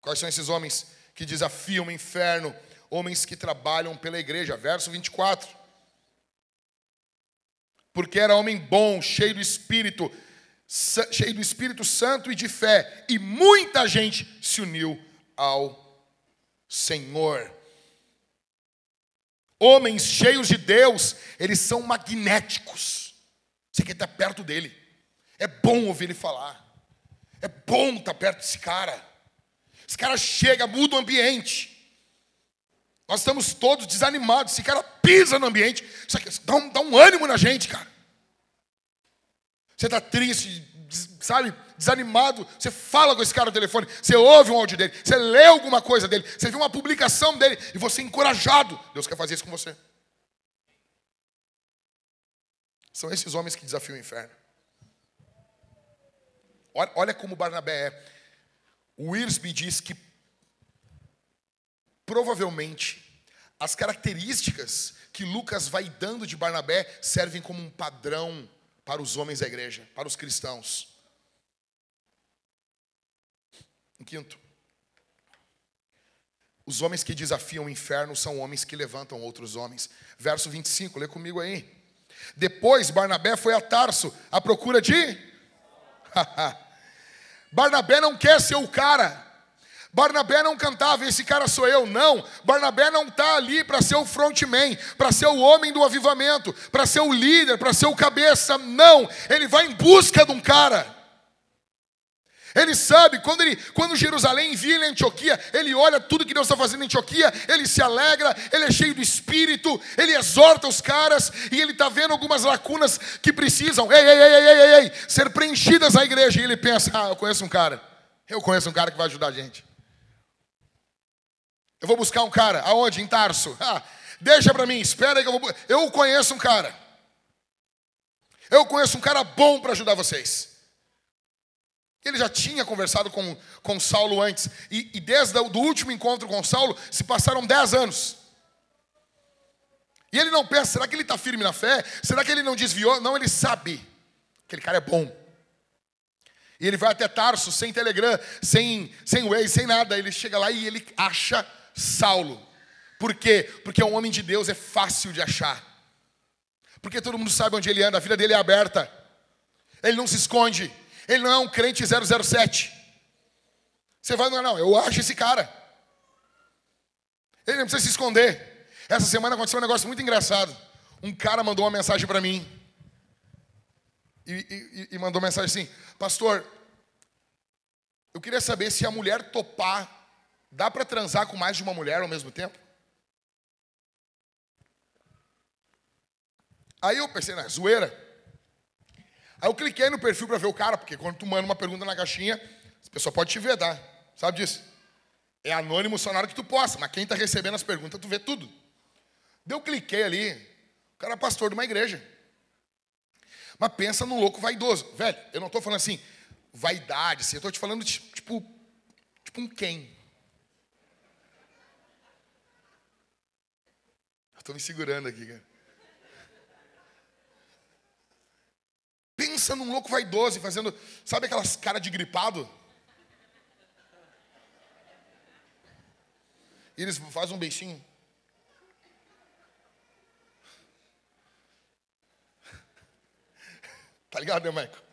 Quais são esses homens que desafiam o inferno? homens que trabalham pela igreja. Verso 24. Porque era homem bom, cheio do Espírito, cheio do Espírito Santo e de fé, e muita gente se uniu ao Senhor. Homens cheios de Deus, eles são magnéticos. Você quer estar perto dele. É bom ouvir ele falar. É bom estar perto desse cara. Esse cara chega, muda o ambiente. Nós estamos todos desanimados. Esse cara pisa no ambiente. Isso aqui dá um, dá um ânimo na gente, cara. Você está triste, sabe, desanimado. Você fala com esse cara no telefone. Você ouve um áudio dele. Você lê alguma coisa dele. Você vê uma publicação dele. E você é encorajado. Deus quer fazer isso com você. São esses homens que desafiam o inferno. Olha, olha como Barnabé é. O Wirsby diz que provavelmente as características que Lucas vai dando de Barnabé servem como um padrão para os homens da igreja, para os cristãos. Em quinto, os homens que desafiam o inferno são homens que levantam outros homens. Verso 25, lê comigo aí. Depois Barnabé foi a Tarso à procura de. <laughs> Barnabé não quer ser o cara Barnabé não cantava, esse cara sou eu, não. Barnabé não está ali para ser o frontman, para ser o homem do avivamento, para ser o líder, para ser o cabeça, não. Ele vai em busca de um cara. Ele sabe, quando, ele, quando Jerusalém envia ele a Antioquia, ele olha tudo que Deus está fazendo em Antioquia, ele se alegra, ele é cheio do Espírito, ele exorta os caras e ele está vendo algumas lacunas que precisam, ei, ei, ei, ei, ei, ei, ser preenchidas na igreja. E ele pensa: ah, eu conheço um cara, eu conheço um cara que vai ajudar a gente. Eu vou buscar um cara, aonde? Em Tarso. Ah, deixa para mim, espera aí que eu vou. Eu conheço um cara. Eu conheço um cara bom para ajudar vocês. Ele já tinha conversado com, com Saulo antes. E, e desde o último encontro com Saulo, se passaram dez anos. E ele não pensa, será que ele está firme na fé? Será que ele não desviou? Não, ele sabe. Aquele cara é bom. E ele vai até Tarso, sem Telegram, sem, sem Waze, sem nada. Ele chega lá e ele acha Saulo. Por quê? Porque um homem de Deus, é fácil de achar. Porque todo mundo sabe onde ele anda, a vida dele é aberta. Ele não se esconde. Ele não é um crente 007. Você vai, não, não, eu acho esse cara. Ele não precisa se esconder. Essa semana aconteceu um negócio muito engraçado. Um cara mandou uma mensagem para mim. E, e, e mandou mensagem assim: Pastor, eu queria saber se a mulher topar, dá para transar com mais de uma mulher ao mesmo tempo? Aí eu pensei, na zoeira. Aí eu cliquei no perfil para ver o cara, porque quando tu manda uma pergunta na caixinha, a pessoa pode te ver, tá? Sabe disso? É anônimo só na hora que tu posta, mas quem está recebendo as perguntas, tu vê tudo. Deu cliquei ali, o cara é pastor de uma igreja. Mas pensa num louco vaidoso. Velho, eu não estou falando assim, vaidade, assim, eu estou te falando tipo, tipo um quem. Estou me segurando aqui, cara. Pensa num louco vaidoso fazendo, sabe aquelas caras de gripado? E eles fazem um beijinho. Tá ligado, né, Michael?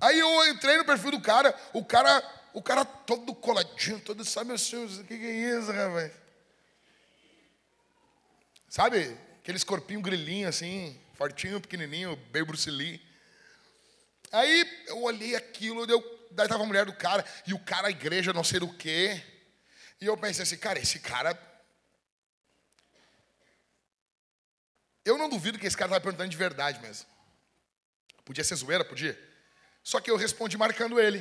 Aí eu entrei no perfil do cara, o cara, o cara todo coladinho, todo, sabe assim, o que, que é isso, rapaz? Sabe, aqueles corpinhos grilinhos assim, fortinho, pequenininho, bem Bruce Lee. Aí eu olhei aquilo, eu, daí tava a mulher do cara, e o cara, a igreja, não sei do quê. E eu pensei assim, cara, esse cara. Eu não duvido que esse cara estava perguntando de verdade mesmo. Podia ser zoeira, podia. Só que eu respondi marcando ele.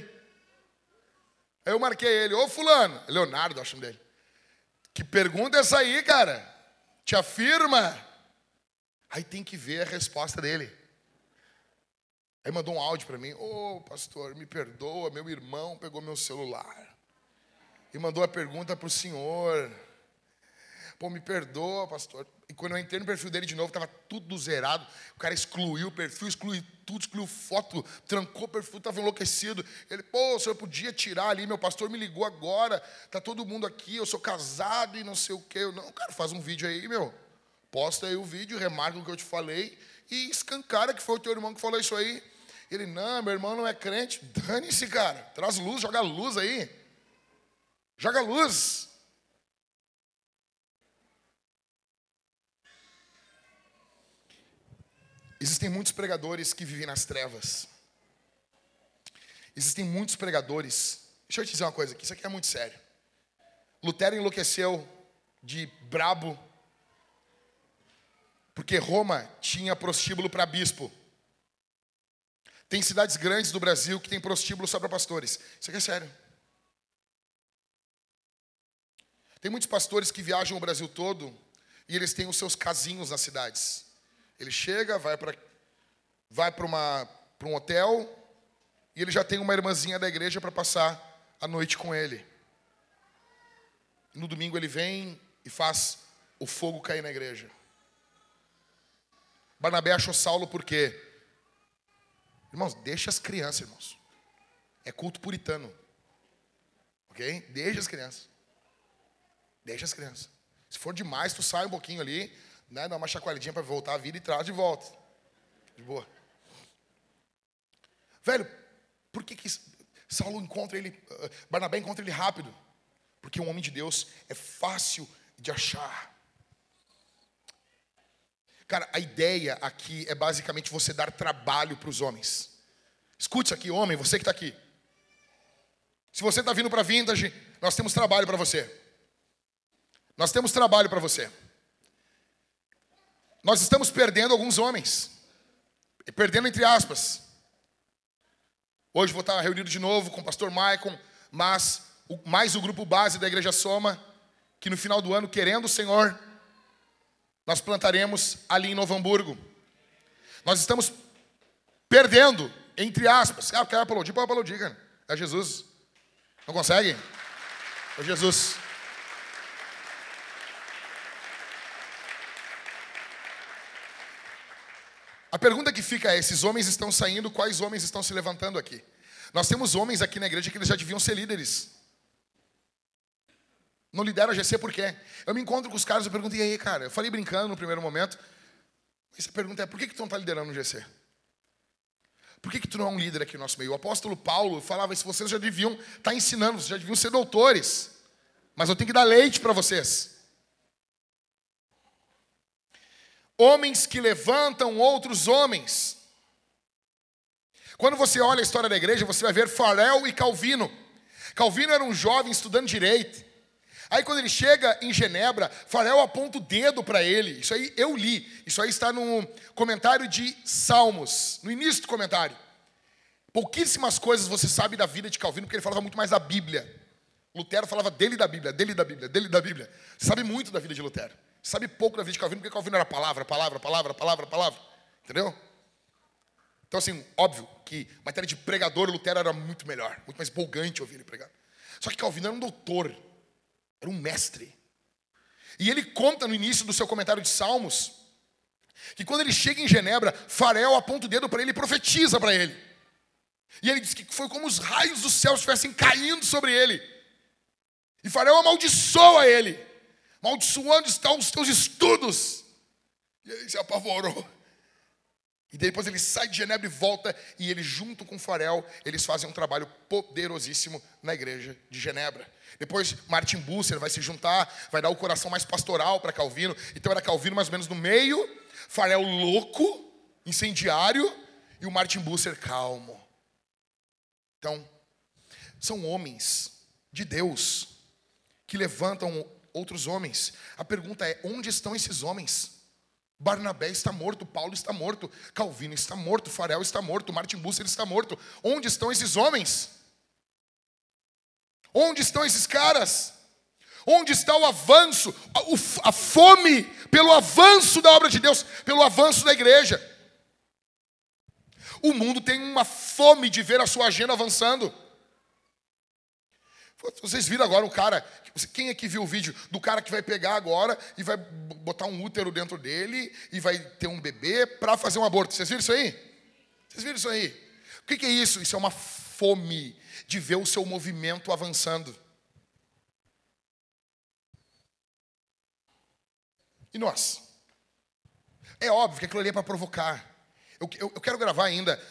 Aí eu marquei ele, ô fulano, Leonardo, acho dele. Que pergunta é essa aí, cara? Te afirma? Aí tem que ver a resposta dele. Aí mandou um áudio para mim: Ô oh, pastor, me perdoa, meu irmão pegou meu celular e mandou a pergunta para o senhor. Pô, me perdoa, pastor. E quando eu entrei no perfil dele de novo, estava tudo zerado. O cara excluiu o perfil, excluiu tudo, excluiu foto, trancou o perfil, estava enlouquecido. Ele, pô, o senhor podia tirar ali, meu pastor me ligou agora, tá todo mundo aqui, eu sou casado e não sei o quê. Eu, não, cara, faz um vídeo aí, meu. Posta aí o vídeo, remarca o que eu te falei e escancara que foi o teu irmão que falou isso aí. Ele, não, meu irmão não é crente. Dane-se, cara. Traz luz, joga luz aí. Joga luz. Existem muitos pregadores que vivem nas trevas. Existem muitos pregadores. Deixa eu te dizer uma coisa aqui, isso aqui é muito sério. Lutero enlouqueceu de brabo porque Roma tinha prostíbulo para bispo. Tem cidades grandes do Brasil que tem prostíbulo só para pastores. Isso aqui é sério. Tem muitos pastores que viajam o Brasil todo e eles têm os seus casinhos nas cidades. Ele chega, vai para vai um hotel e ele já tem uma irmãzinha da igreja para passar a noite com ele. No domingo ele vem e faz o fogo cair na igreja. Barnabé achou Saulo por quê? Irmãos, deixa as crianças, irmãos. É culto puritano. Ok? Deixa as crianças. Deixa as crianças. Se for demais, tu sai um pouquinho ali, né, dá uma chacoalhadinha para voltar a vida e traz de volta. De boa. Velho, por que, que Saulo encontra ele, uh, Barnabé encontra ele rápido? Porque um homem de Deus é fácil de achar. Cara, a ideia aqui é basicamente você dar trabalho para os homens. Escute isso aqui, homem, você que está aqui. Se você está vindo para a Vintage, nós temos trabalho para você. Nós temos trabalho para você. Nós estamos perdendo alguns homens. Perdendo entre aspas. Hoje vou estar reunido de novo com o pastor Maicon, mas mais o grupo base da Igreja Soma, que no final do ano, querendo o Senhor, nós plantaremos ali em Novo Hamburgo. Nós estamos perdendo, entre aspas. Ah, quer aplaudir? Pode aplaudir, cara. É Jesus. Não consegue? É Jesus. A pergunta que fica é: esses homens estão saindo, quais homens estão se levantando aqui? Nós temos homens aqui na igreja que eles já deviam ser líderes. Não lidera a GC por quê? Eu me encontro com os caras e pergunto, e aí, cara? Eu falei brincando no primeiro momento. Mas a pergunta é, por que, que tu não está liderando no GC? Por que, que tu não é um líder aqui no nosso meio? O apóstolo Paulo falava, se vocês já deviam estar tá ensinando, vocês já deviam ser doutores. Mas eu tenho que dar leite para vocês. Homens que levantam outros homens. Quando você olha a história da igreja, você vai ver Farel e Calvino. Calvino era um jovem estudando direito. Aí quando ele chega em Genebra, Farel aponta o dedo para ele. Isso aí eu li. Isso aí está no comentário de Salmos, no início do comentário. Pouquíssimas coisas você sabe da vida de Calvino, porque ele falava muito mais da Bíblia. Lutero falava dele da Bíblia, dele da Bíblia, dele da Bíblia. Você sabe muito da vida de Lutero. Sabe pouco da vida de Calvino, porque Calvino era palavra, palavra, palavra, palavra, palavra. Entendeu? Então, assim, óbvio que matéria de pregador, Lutero era muito melhor, muito mais empolgante ouvir ele pregar. Só que Calvino era um doutor, era um mestre. E ele conta no início do seu comentário de Salmos que quando ele chega em Genebra, Farel aponta o dedo para ele e profetiza para ele. E ele diz que foi como os raios do céu estivessem caindo sobre ele. E Farel amaldiçoa ele. Maldiçoando estão os teus estudos. E ele se apavorou. E depois ele sai de Genebra e volta, e ele, junto com Farel, eles fazem um trabalho poderosíssimo na igreja de Genebra. Depois Martin Busser vai se juntar, vai dar o coração mais pastoral para Calvino. Então era Calvino mais ou menos no meio, Farel louco, incendiário, e o Martin Busser calmo. Então, são homens de Deus que levantam outros homens. A pergunta é: onde estão esses homens? Barnabé está morto, Paulo está morto, Calvino está morto, Farel está morto, Martin Busser está morto. Onde estão esses homens? Onde estão esses caras? Onde está o avanço, a, a fome pelo avanço da obra de Deus, pelo avanço da igreja? O mundo tem uma fome de ver a sua agenda avançando. Vocês viram agora o cara, quem é que viu o vídeo do cara que vai pegar agora e vai botar um útero dentro dele e vai ter um bebê para fazer um aborto? Vocês viram isso aí? Vocês viram isso aí? O que é isso? Isso é uma fome de ver o seu movimento avançando. E nós? É óbvio que aquilo ali é para provocar. Eu, eu, eu, quero gravar ainda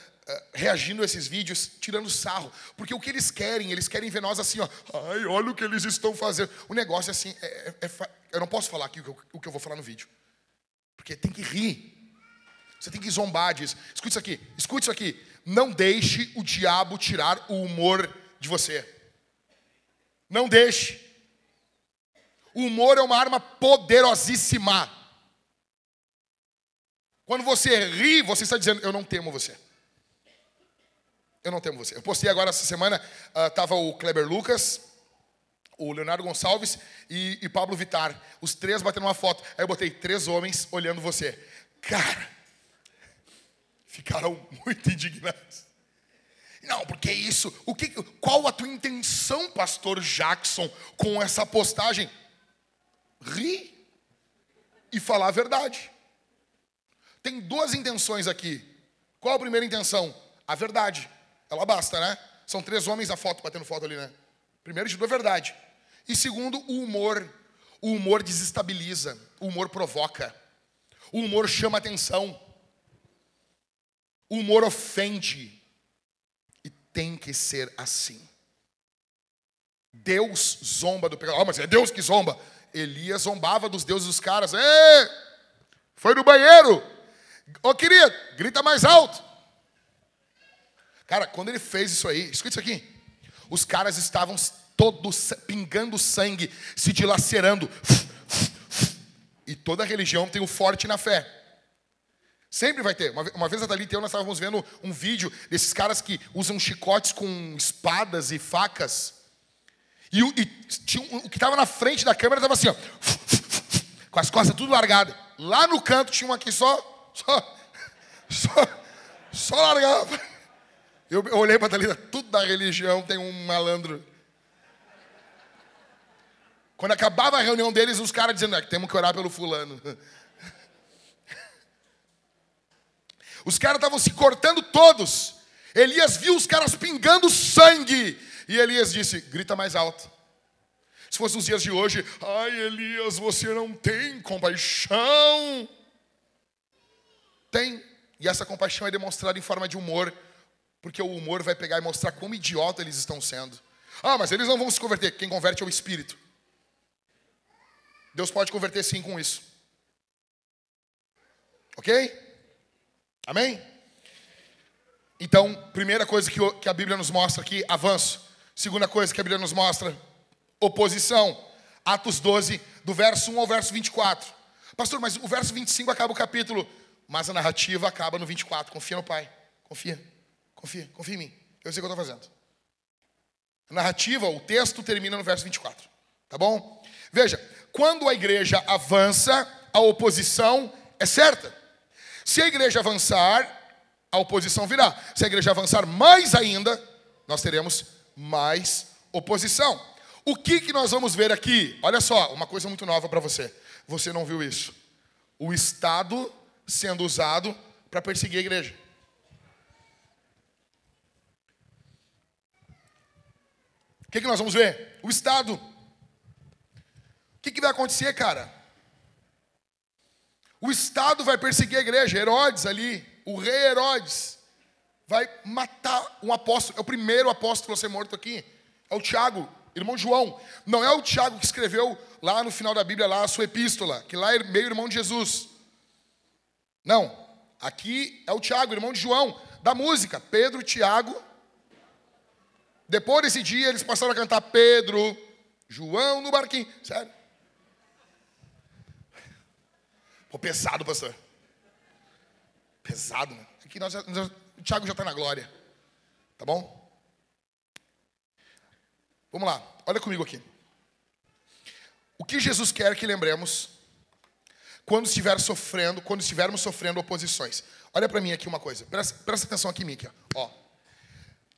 reagindo a esses vídeos, tirando sarro. Porque o que eles querem, eles querem ver nós assim, ó. Ai, olha o que eles estão fazendo. O negócio é assim, é, é, é eu não posso falar aqui o que, eu, o que eu vou falar no vídeo. Porque tem que rir. Você tem que zombar disso. Escute isso aqui, escute isso aqui. Não deixe o diabo tirar o humor de você. Não deixe. O humor é uma arma poderosíssima. Quando você ri, você está dizendo: Eu não temo você. Eu não temo você. Eu postei agora essa semana, estava uh, o Kleber Lucas, o Leonardo Gonçalves e, e Pablo Vitar. Os três batendo uma foto. Aí eu botei três homens olhando você. Cara, ficaram <laughs> muito indignados. Não, porque isso? O que, qual a tua intenção, pastor Jackson, com essa postagem? Rir e falar a verdade. Tem duas intenções aqui. Qual a primeira intenção? A verdade. Ela basta, né? São três homens a foto, batendo foto ali, né? Primeiro, de tudo, é verdade. E segundo, o humor. O humor desestabiliza, o humor provoca. O humor chama atenção. O humor ofende. E tem que ser assim. Deus zomba do pecado. Oh, mas é Deus que zomba. Elias zombava dos deuses dos caras. Ei, foi no banheiro. Ô, oh, querido, grita mais alto. Cara, quando ele fez isso aí, escuta isso aqui. Os caras estavam todos pingando sangue, se dilacerando. E toda religião tem o forte na fé. Sempre vai ter. Uma, vez a Thalita e eu, nós estávamos vendo um vídeo desses caras que usam chicotes com espadas e facas. E, e tinha um, o que estava na frente da câmera estava assim, ó, com as costas tudo largadas. Lá no canto tinha um aqui só, só, só, só largava. Eu, olhei para a Thalita, tudo da religião tem um malandro. Quando acabava a reunião deles, os caras dizendo, é, temos que orar pelo fulano. <laughs> Os caras estavam se cortando todos. Elias viu os caras pingando sangue. E Elias disse: grita mais alto. Se fosse nos dias de hoje, ai Elias, você não tem compaixão. Tem. E essa compaixão é demonstrada em forma de humor, porque o humor vai pegar e mostrar como idiota eles estão sendo. Ah, mas eles não vão se converter. Quem converte é o Espírito. Deus pode converter sim com isso. Ok? Amém? Então, primeira coisa que a Bíblia nos mostra aqui, avanço. Segunda coisa que a Bíblia nos mostra, oposição. Atos 12, do verso 1 ao verso 24. Pastor, mas o verso 25 acaba o capítulo, mas a narrativa acaba no 24. Confia no Pai. Confia. Confia. Confia em mim. Eu sei o que eu estou fazendo. A narrativa, o texto termina no verso 24. Tá bom? Veja, quando a igreja avança, a oposição é certa. Se a igreja avançar, a oposição virá. Se a igreja avançar mais ainda, nós teremos mais oposição. O que, que nós vamos ver aqui? Olha só, uma coisa muito nova para você. Você não viu isso? O Estado sendo usado para perseguir a igreja. O que, que nós vamos ver? O Estado. O que, que vai acontecer, cara? O Estado vai perseguir a igreja. Herodes ali, o rei Herodes, vai matar um apóstolo. É o primeiro apóstolo a ser morto aqui. É o Tiago, irmão João. Não é o Tiago que escreveu lá no final da Bíblia lá a sua epístola, que lá é meio irmão de Jesus. Não. Aqui é o Tiago, irmão de João, da música. Pedro, Tiago. Depois desse dia, eles passaram a cantar Pedro, João no barquinho. Sério. Pô, pesado, pastor. Pesado, né? Aqui nós, nós o Tiago já está na glória. Tá bom? Vamos lá, olha comigo aqui. O que Jesus quer que lembremos quando estiver sofrendo, quando estivermos sofrendo oposições. Olha para mim aqui uma coisa. Presta, presta atenção aqui, Mickey. Ó.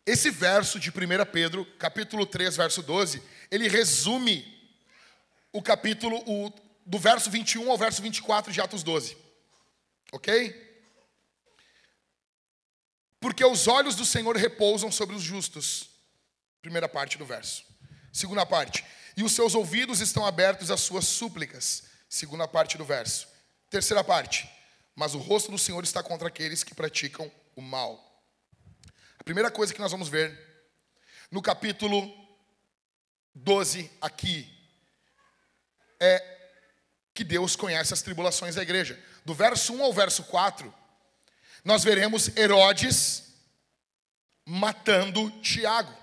Esse verso de 1 Pedro, capítulo 3, verso 12, ele resume o capítulo, o, do verso 21 ao verso 24 de Atos 12. Ok? Porque os olhos do Senhor repousam sobre os justos. Primeira parte do verso. Segunda parte. E os seus ouvidos estão abertos às suas súplicas. Segunda parte do verso. Terceira parte. Mas o rosto do Senhor está contra aqueles que praticam o mal. A primeira coisa que nós vamos ver no capítulo 12 aqui é que Deus conhece as tribulações da igreja. Do verso 1 ao verso 4, nós veremos Herodes matando Tiago.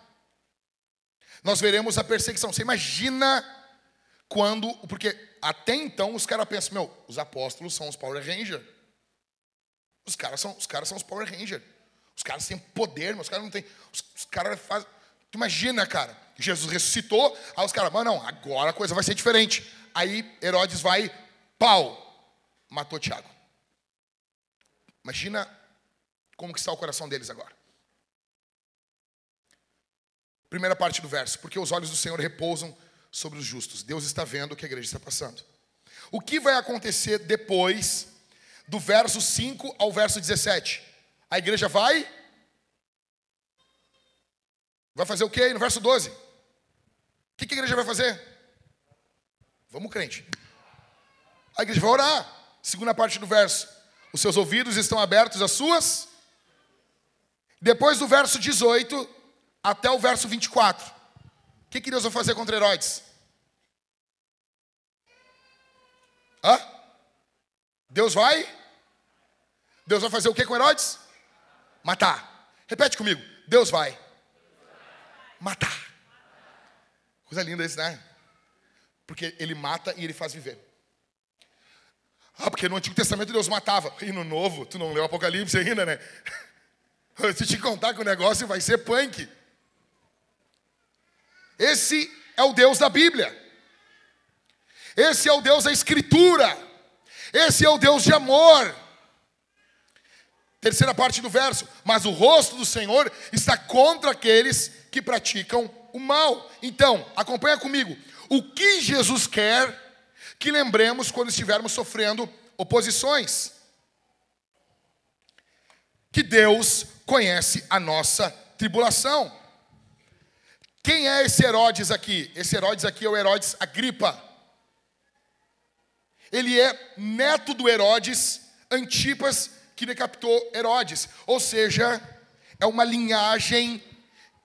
Nós veremos a perseguição. Você imagina quando. Porque até então os caras pensam, meu, os apóstolos são os Power Rangers. Os caras são os, caras são os Power Rangers. Os caras têm poder, mas os caras não têm. Os, os caras fazem. Tu imagina, cara, Jesus ressuscitou, aí os caras, mas não, agora a coisa vai ser diferente. Aí Herodes vai, pau, matou Tiago. Imagina como que está o coração deles agora. Primeira parte do verso, porque os olhos do Senhor repousam sobre os justos. Deus está vendo o que a igreja está passando. O que vai acontecer depois do verso 5 ao verso 17? A igreja vai Vai fazer o que no verso 12? O que a igreja vai fazer? Vamos, crente. A igreja vai orar. Segunda parte do verso. Os seus ouvidos estão abertos às suas. Depois do verso 18 até o verso 24. O que, que Deus vai fazer contra Herodes? Hã? Deus vai? Deus vai fazer o que com Herodes? Matar. Repete comigo. Deus vai matar. Coisa linda isso, né? Porque ele mata e ele faz viver. Ah, porque no Antigo Testamento Deus matava. E no Novo, tu não leu Apocalipse ainda, né? <laughs> Se te contar que o negócio vai ser punk. Esse é o Deus da Bíblia. Esse é o Deus da Escritura. Esse é o Deus de amor. Terceira parte do verso. Mas o rosto do Senhor está contra aqueles que praticam o mal. Então, acompanha comigo. O que Jesus quer que lembremos quando estivermos sofrendo oposições. Que Deus conhece a nossa tribulação. Quem é esse Herodes aqui? Esse Herodes aqui é o Herodes Agripa. Ele é neto do Herodes Antipas, que decapitou Herodes. Ou seja, é uma linhagem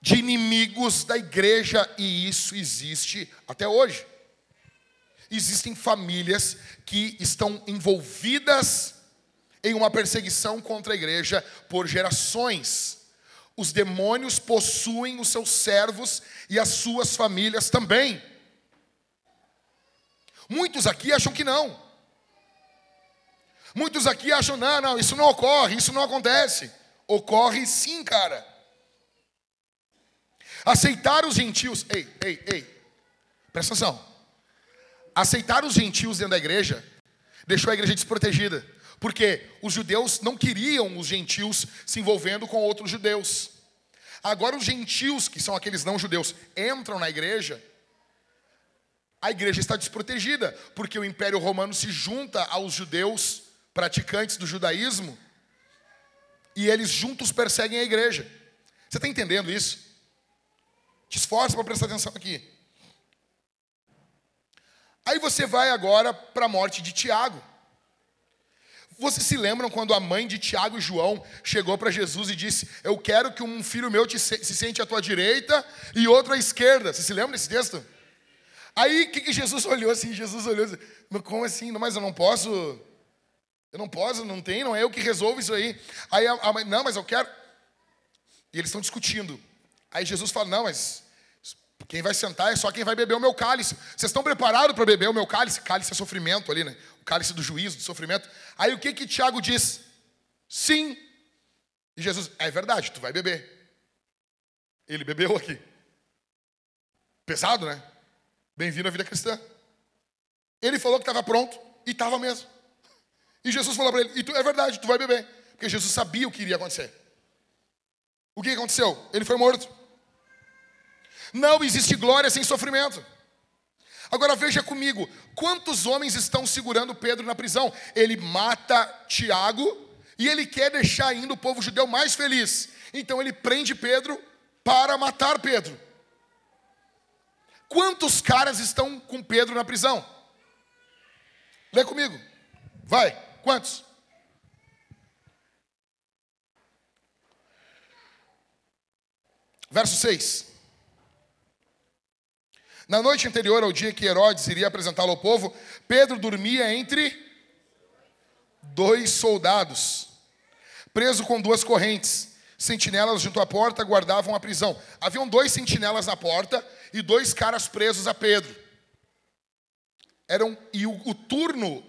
de inimigos da igreja e isso existe até hoje. Existem famílias que estão envolvidas em uma perseguição contra a igreja por gerações. Os demônios possuem os seus servos e as suas famílias também. Muitos aqui acham que não. Muitos aqui acham, não, não, isso não ocorre, isso não acontece. Ocorre sim, cara. Aceitar os gentios, ei, ei, ei, presta atenção. Aceitar os gentios dentro da igreja deixou a igreja desprotegida. Porque os judeus não queriam os gentios se envolvendo com outros judeus. Agora, os gentios, que são aqueles não judeus, entram na igreja, a igreja está desprotegida, porque o Império Romano se junta aos judeus praticantes do judaísmo e eles juntos perseguem a igreja. Você está entendendo isso? Te esforça para prestar atenção aqui. Aí você vai agora para a morte de Tiago. Vocês se lembram quando a mãe de Tiago e João chegou para Jesus e disse: Eu quero que um filho meu te, se sente à tua direita e outro à esquerda. Você se lembra desse texto? Aí que, que, Jesus <laughs> olhou assim? Jesus olhou assim: Como assim? Mas eu não posso. Eu não posso, não tem, não é eu que resolvo isso aí. Aí a, mãe: Não, mas eu quero. E eles estão discutindo. Aí Jesus fala: Não, mas quem vai sentar é só quem vai beber o meu cálice. Vocês estão preparados para beber o meu cálice? Cálice é sofrimento ali, né? O cálice do juízo, do sofrimento. Aí o que que Tiago diz? Sim. E Jesus, é verdade, tu vai beber. Ele bebeu aqui. Pesado, né? Bem-vindo à vida cristã. Ele falou que estava pronto e estava mesmo. E Jesus falou para ele: e tu, é verdade, tu vai beber. Porque Jesus sabia o que iria acontecer. O que aconteceu? Ele foi morto. Não existe glória sem sofrimento. Agora veja comigo, quantos homens estão segurando Pedro na prisão? Ele mata Tiago e ele quer deixar ainda o povo judeu mais feliz. Então ele prende Pedro para matar Pedro. Quantos caras estão com Pedro na prisão? Lê comigo. Vai, quantos? Verso 6. Na noite anterior ao dia que Herodes iria apresentá-lo ao povo, Pedro dormia entre dois soldados, preso com duas correntes. Sentinelas junto à porta guardavam a prisão. Haviam dois sentinelas na porta e dois caras presos a Pedro. Eram, e o, o turno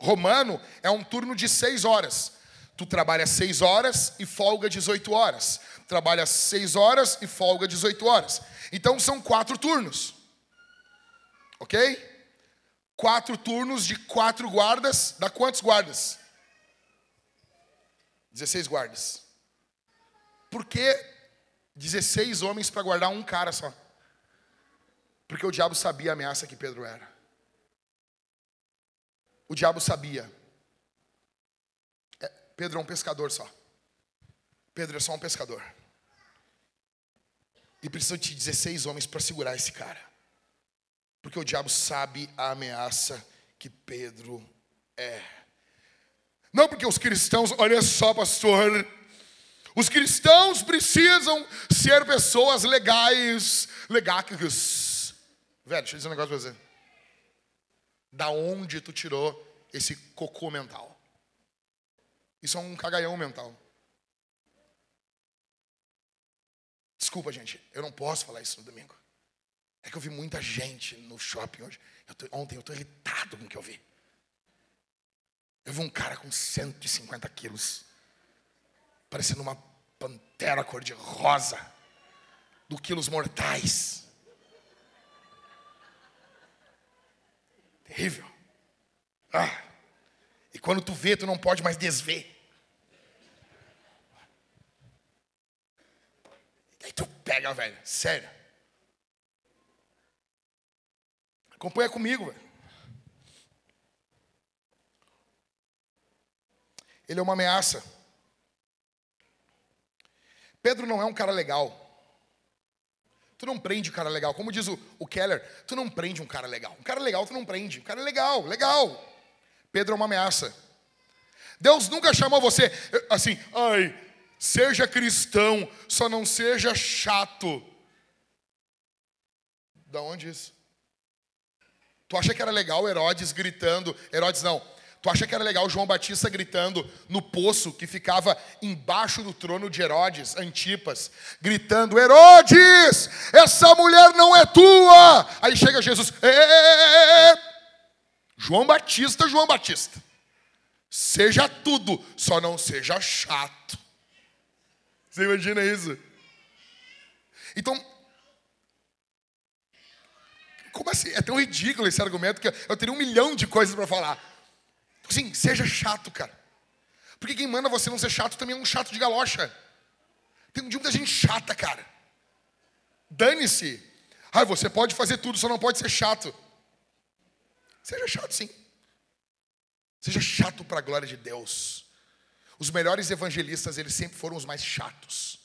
romano é um turno de seis horas. Tu trabalha seis horas e folga 18 horas. Trabalha seis horas e folga 18 horas. Então são quatro turnos. Ok? Quatro turnos de quatro guardas. Dá quantos guardas? 16 guardas. Por que 16 homens para guardar um cara só? Porque o diabo sabia a ameaça que Pedro era. O diabo sabia. É, Pedro é um pescador só. Pedro é só um pescador. E precisam de 16 homens para segurar esse cara. Porque o diabo sabe a ameaça que Pedro é. Não porque os cristãos, olha só, pastor, os cristãos precisam ser pessoas legais, legais. Velho, deixa eu dizer um negócio pra você. Da onde tu tirou esse cocô mental? Isso é um cagaião mental. Desculpa, gente, eu não posso falar isso no domingo. É que eu vi muita gente no shopping hoje. Eu tô, ontem eu estou irritado com o que eu vi. Eu vi um cara com 150 quilos, parecendo uma pantera cor-de-rosa, do quilos mortais. Terrível. Ah. E quando tu vê, tu não pode mais desver. Aí tu pega, velho. Sério. Acompanha comigo, velho. Ele é uma ameaça. Pedro não é um cara legal. Tu não prende um cara legal. Como diz o, o Keller, tu não prende um cara legal. Um cara legal tu não prende. Um cara legal, legal. Pedro é uma ameaça. Deus nunca chamou você assim, ai, seja cristão, só não seja chato. Da onde isso? Tu acha que era legal Herodes gritando? Herodes não. Tu acha que era legal João Batista gritando no poço que ficava embaixo do trono de Herodes, Antipas, gritando: Herodes, essa mulher não é tua! Aí chega Jesus, João Batista, João Batista, seja tudo, só não seja chato. Você imagina isso? Então, como assim? É tão ridículo esse argumento que eu teria um milhão de coisas para falar. Sim, seja chato, cara. Porque quem manda você não ser chato também é um chato de galocha. Tem muita gente chata, cara. Dane-se. Ah, você pode fazer tudo, só não pode ser chato. Seja chato, sim. Seja chato para a glória de Deus. Os melhores evangelistas, eles sempre foram os mais chatos.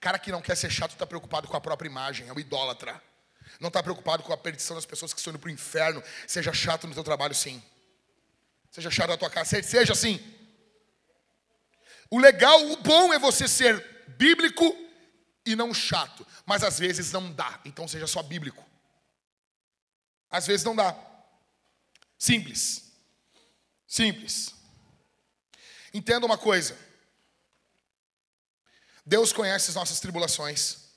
Cara que não quer ser chato está preocupado com a própria imagem, é o idólatra. Não está preocupado com a perdição das pessoas que estão indo para o inferno. Seja chato no teu trabalho, sim. Seja chato na tua casa, seja assim. O legal, o bom é você ser bíblico e não chato. Mas às vezes não dá, então seja só bíblico. Às vezes não dá. Simples. Simples. Entenda uma coisa. Deus conhece as nossas tribulações.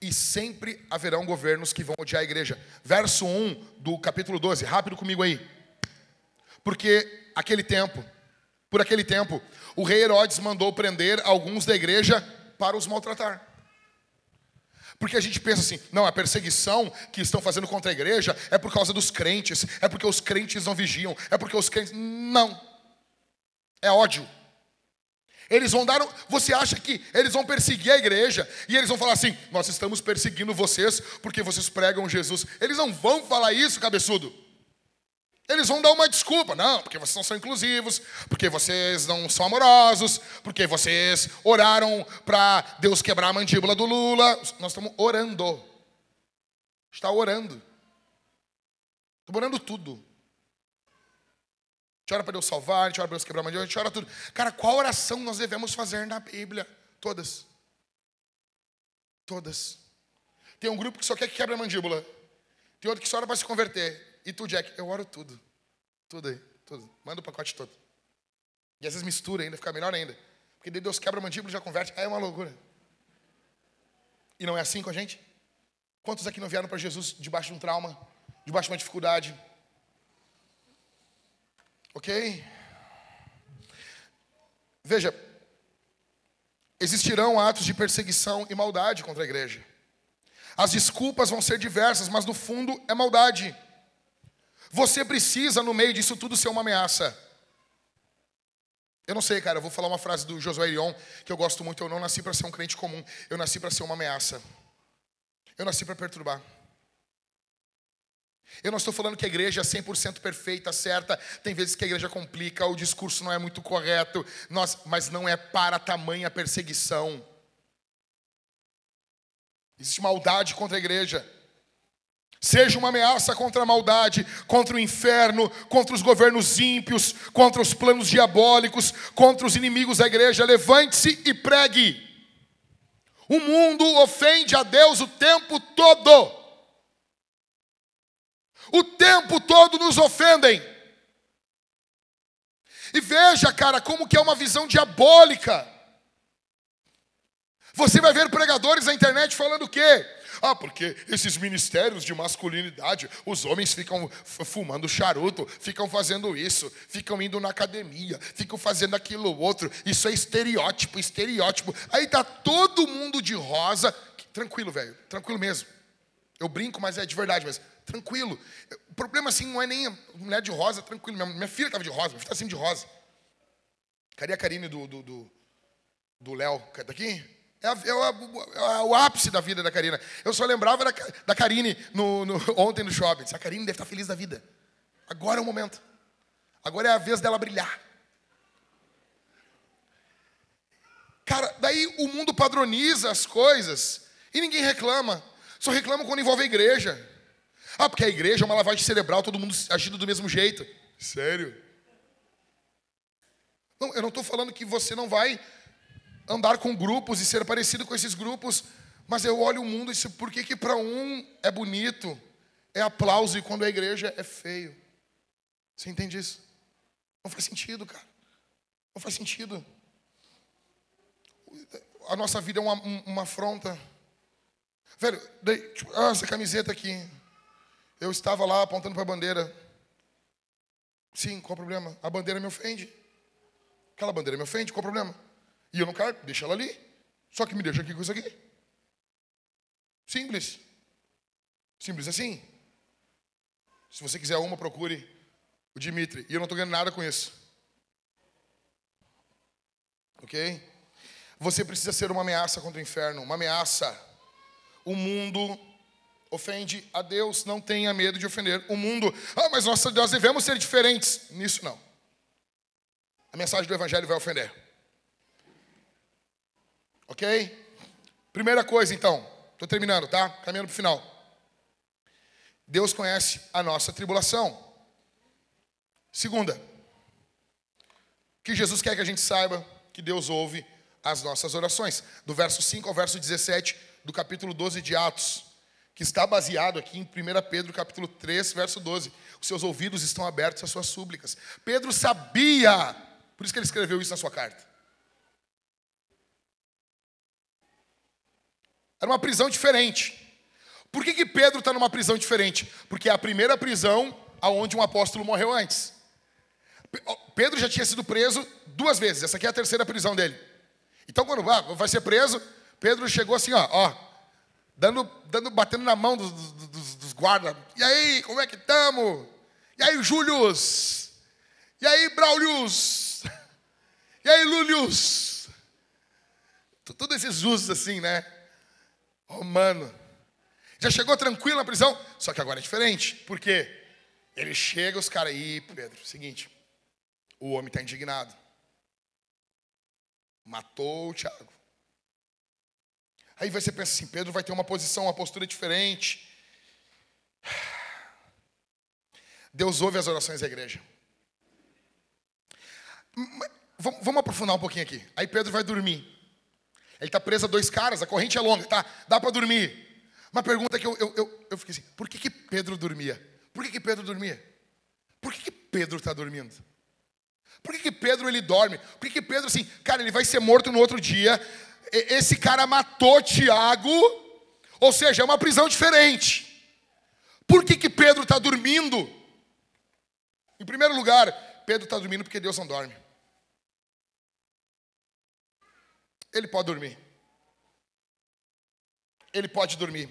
E sempre haverão governos que vão odiar a igreja. Verso 1 do capítulo 12, rápido comigo aí. Porque aquele tempo, por aquele tempo, o rei Herodes mandou prender alguns da igreja para os maltratar. Porque a gente pensa assim, não, a perseguição que estão fazendo contra a igreja é por causa dos crentes, é porque os crentes não vigiam, é porque os crentes. Não. É ódio. Eles vão dar. Você acha que eles vão perseguir a igreja e eles vão falar assim: nós estamos perseguindo vocês porque vocês pregam Jesus. Eles não vão falar isso, cabeçudo. Eles vão dar uma desculpa, não, porque vocês não são inclusivos, porque vocês não são amorosos, porque vocês oraram para Deus quebrar a mandíbula do Lula. Nós estamos orando. Está orando. Estamos orando tudo. A gente ora para Deus salvar, a gente ora para Deus quebrar a mandíbula, a gente ora tudo. Cara, qual oração nós devemos fazer na Bíblia? Todas. Todas. Tem um grupo que só quer que quebre a mandíbula. Tem outro que só ora para se converter. E tu, Jack? Eu oro tudo. Tudo aí, tudo. Manda o pacote todo. E às vezes mistura ainda, fica melhor ainda. Porque Deus quebra a mandíbula e já converte. É uma loucura. E não é assim com a gente? Quantos aqui não vieram para Jesus debaixo de um trauma, debaixo de uma dificuldade? Ok? Veja, existirão atos de perseguição e maldade contra a igreja. As desculpas vão ser diversas, mas no fundo é maldade. Você precisa, no meio disso tudo, ser uma ameaça. Eu não sei, cara, eu vou falar uma frase do Josué Irion que eu gosto muito. Eu não nasci para ser um crente comum, eu nasci para ser uma ameaça. Eu nasci para perturbar. Eu não estou falando que a igreja é 100% perfeita, certa. Tem vezes que a igreja complica, o discurso não é muito correto, nós, mas não é para tamanha perseguição. Existe maldade contra a igreja. Seja uma ameaça contra a maldade, contra o inferno, contra os governos ímpios, contra os planos diabólicos, contra os inimigos da igreja. Levante-se e pregue. O mundo ofende a Deus o tempo todo. O tempo todo nos ofendem. E veja, cara, como que é uma visão diabólica. Você vai ver pregadores na internet falando o quê? Ah, porque esses ministérios de masculinidade, os homens ficam fumando charuto, ficam fazendo isso, ficam indo na academia, ficam fazendo aquilo outro. Isso é estereótipo, estereótipo. Aí tá todo mundo de rosa. Tranquilo, velho, tranquilo mesmo. Eu brinco, mas é de verdade, mas tranquilo. O problema assim não é nem mulher de rosa, tranquilo. Minha, minha filha estava de rosa, minha filha está sempre de rosa. Cadê a Karine do Léo? Do, do Léo? Tá aqui? É, é, é, o ápice da vida da Karina. Eu só lembrava da, da Karine no, no, <laughs> ontem no shopping. A Karine deve estar feliz da vida. Agora é o momento. Agora é a vez dela brilhar. Cara, daí o mundo padroniza as coisas e ninguém reclama. Só reclama quando envolve a igreja. Ah, porque a igreja é uma lavagem cerebral, todo mundo agindo do mesmo jeito. Sério? Não, eu não estou falando que você não vai andar com grupos e ser parecido com esses grupos, mas eu olho o mundo e sei por que, que para um é bonito, é aplauso, e quando a igreja é feio? Você entende isso? Não faz sentido, cara. Não faz sentido. A nossa vida é uma, uma afronta. Velho, daí, tipo, ah, essa camiseta aqui. Eu estava lá apontando para a bandeira. Sim, qual o problema? A bandeira me ofende. Aquela bandeira me ofende, qual o problema? E eu não quero, deixa ela ali. Só que me deixa aqui com isso aqui. Simples. Simples assim. Se você quiser uma, procure o Dimitri. E eu não estou ganhando nada com isso. Ok? Você precisa ser uma ameaça contra o inferno, uma ameaça. O mundo ofende a Deus, não tenha medo de ofender o mundo. Ah, mas nós, nós devemos ser diferentes. Nisso não. A mensagem do Evangelho vai ofender. Ok? Primeira coisa, então. Estou terminando, tá? Caminhando para o final. Deus conhece a nossa tribulação. Segunda, que Jesus quer que a gente saiba que Deus ouve as nossas orações. Do verso 5 ao verso 17 do capítulo 12 de Atos, que está baseado aqui em 1 Pedro capítulo 3, verso 12. Os seus ouvidos estão abertos às suas súplicas. Pedro sabia, por isso que ele escreveu isso na sua carta. Era uma prisão diferente. Por que, que Pedro está numa prisão diferente? Porque é a primeira prisão aonde um apóstolo morreu antes. Pedro já tinha sido preso duas vezes. Essa aqui é a terceira prisão dele. Então, quando vai ser preso, Pedro chegou assim, ó, ó dando, dando, batendo na mão dos, dos, dos guardas. E aí, como é que estamos? E aí, Július? E aí, Braulius? <laughs> E aí, Lulius? Todos esses usos assim, né? Romano. Já chegou tranquilo na prisão? Só que agora é diferente. Por quê? Ele chega, os caras aí, Pedro, seguinte, o homem está indignado. Matou o Tiago. Aí você pensa assim, Pedro vai ter uma posição, uma postura diferente. Deus ouve as orações da igreja. Vamos aprofundar um pouquinho aqui. Aí Pedro vai dormir. Ele está preso a dois caras, a corrente é longa, tá? Dá para dormir. Uma pergunta que eu, eu, eu, eu, fiquei assim: por que, que Pedro dormia? Por que, que Pedro dormia? Por que, que Pedro está dormindo? Por que, que Pedro ele dorme? Por que, que Pedro, assim, cara, ele vai ser morto no outro dia? Esse cara matou Tiago, ou seja, é uma prisão diferente. Por que, que Pedro está dormindo? Em primeiro lugar, Pedro está dormindo porque Deus não dorme. Ele pode dormir. Ele pode dormir.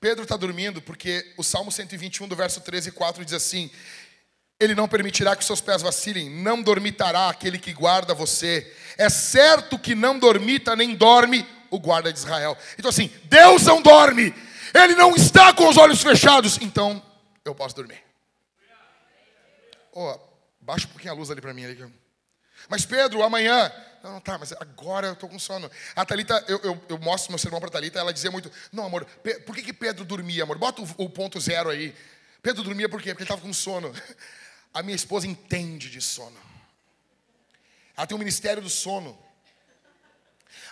Pedro está dormindo porque o Salmo 121, do verso 13 e 4 diz assim: Ele não permitirá que seus pés vacilem, não dormitará aquele que guarda você. É certo que não dormita nem dorme o guarda de Israel. Então, assim, Deus não dorme, Ele não está com os olhos fechados, então eu posso dormir. Oh, baixa um pouquinho a luz ali para mim. Ali. Mas Pedro, amanhã não, tá, mas agora eu estou com sono. A Thalita, eu, eu, eu mostro meu sermão para a Thalita, ela dizia muito, não, amor, por que, que Pedro dormia, amor? Bota o, o ponto zero aí. Pedro dormia por quê? Porque ele estava com sono. <laughs> A minha esposa entende de sono. Ela tem um ministério do sono.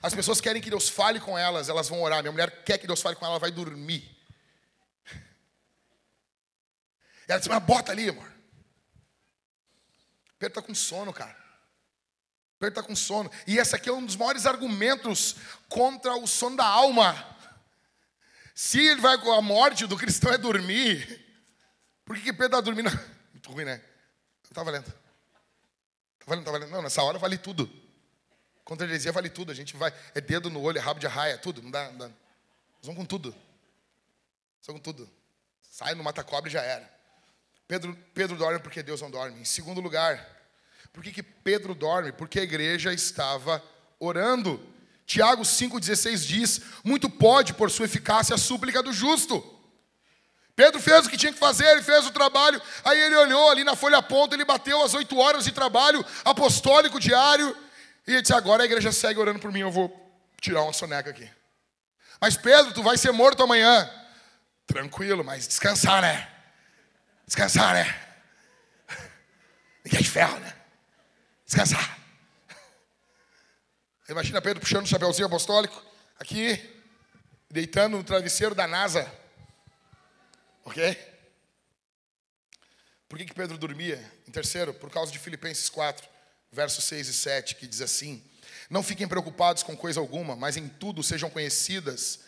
As pessoas querem que Deus fale com elas, elas vão orar. Minha mulher quer que Deus fale com ela, ela vai dormir. <laughs> Ela disse, mas bota ali, amor. Pedro está com sono, cara. Pedro está com sono. E esse aqui é um dos maiores argumentos contra o sono da alma. Se ele vai com a morte do cristão é dormir, por que, que Pedro está dormindo? <laughs> Muito ruim, né? Está valendo. Está valendo, está valendo. Não, nessa hora vale tudo. Contra a heresia vale tudo. A gente vai. É dedo no olho, é rabo de arraia, é tudo. Não dá, não dá. Nós vamos com tudo. Nós vamos com tudo. Sai no mata-cobre e já era. Pedro, Pedro dorme porque Deus não dorme. Em segundo lugar, por que, que Pedro dorme? Porque a igreja estava orando. Tiago 5,16 diz: Muito pode, por sua eficácia, a súplica do justo. Pedro fez o que tinha que fazer, ele fez o trabalho, aí ele olhou ali na folha ponta, ele bateu as oito horas de trabalho apostólico diário, e ele disse: Agora a igreja segue orando por mim, eu vou tirar uma soneca aqui. Mas Pedro, tu vai ser morto amanhã. Tranquilo, mas descansar, né? Descansar, né? <laughs> Ninguém é de ferro, né? Descansar. Imagina Pedro puxando o chapéuzinho apostólico, aqui, deitando no travesseiro da NASA. Ok? Por que, que Pedro dormia? Em terceiro, por causa de Filipenses 4, versos 6 e 7, que diz assim: Não fiquem preocupados com coisa alguma, mas em tudo sejam conhecidas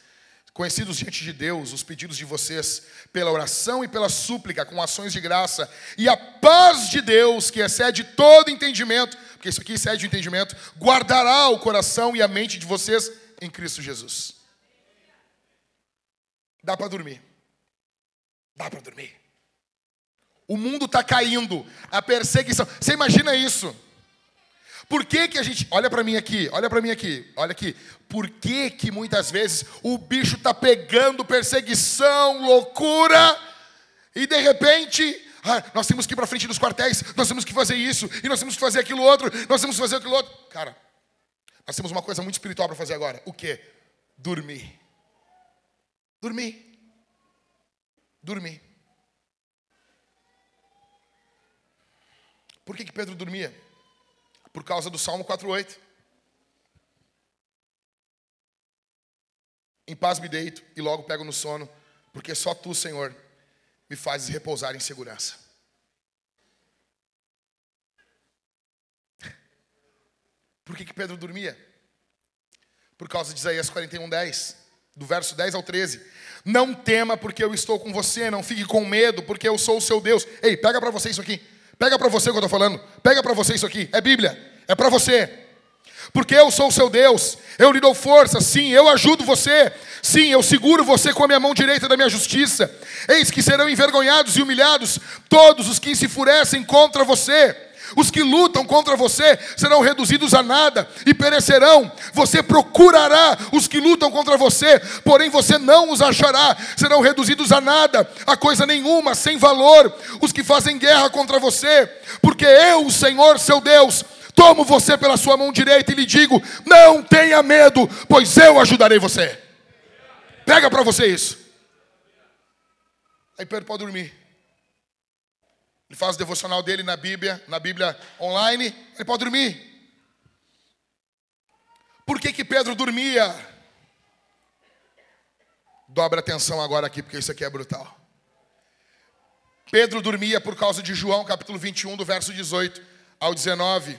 Conhecidos diante de Deus os pedidos de vocês pela oração e pela súplica, com ações de graça, e a paz de Deus, que excede todo entendimento, porque isso aqui excede o entendimento, guardará o coração e a mente de vocês em Cristo Jesus. Dá para dormir. Dá para dormir. O mundo está caindo, a perseguição. Você imagina isso? Por que, que a gente. Olha para mim aqui, olha para mim aqui, olha aqui. Por que, que muitas vezes o bicho está pegando perseguição, loucura, e de repente. Ah, nós temos que ir para frente dos quartéis, nós temos que fazer isso, e nós temos que fazer aquilo outro, nós temos que fazer aquilo outro. Cara, nós temos uma coisa muito espiritual para fazer agora. O que? Dormir. Dormir. Dormir. Por que, que Pedro dormia? Por causa do Salmo 4,8. Em paz me deito e logo pego no sono, porque só tu, Senhor, me fazes repousar em segurança. Por que, que Pedro dormia? Por causa de Isaías 41, 10, do verso 10 ao 13. Não tema, porque eu estou com você, não fique com medo, porque eu sou o seu Deus. Ei, pega para você isso aqui. Pega para você o que eu estou falando. Pega para você isso aqui. É Bíblia. É para você. Porque eu sou o seu Deus. Eu lhe dou força. Sim, eu ajudo você. Sim, eu seguro você com a minha mão direita da minha justiça. Eis que serão envergonhados e humilhados todos os que se enfurecem contra você. Os que lutam contra você serão reduzidos a nada e perecerão. Você procurará os que lutam contra você, porém você não os achará. Serão reduzidos a nada, a coisa nenhuma, sem valor. Os que fazem guerra contra você, porque eu, o Senhor, seu Deus, tomo você pela sua mão direita e lhe digo: não tenha medo, pois eu ajudarei você. Pega para você isso. Aí Pedro pode dormir. Ele faz o devocional dele na Bíblia, na Bíblia online, ele pode dormir. Por que que Pedro dormia? Dobra atenção agora aqui, porque isso aqui é brutal. Pedro dormia por causa de João, capítulo 21, do verso 18 ao 19.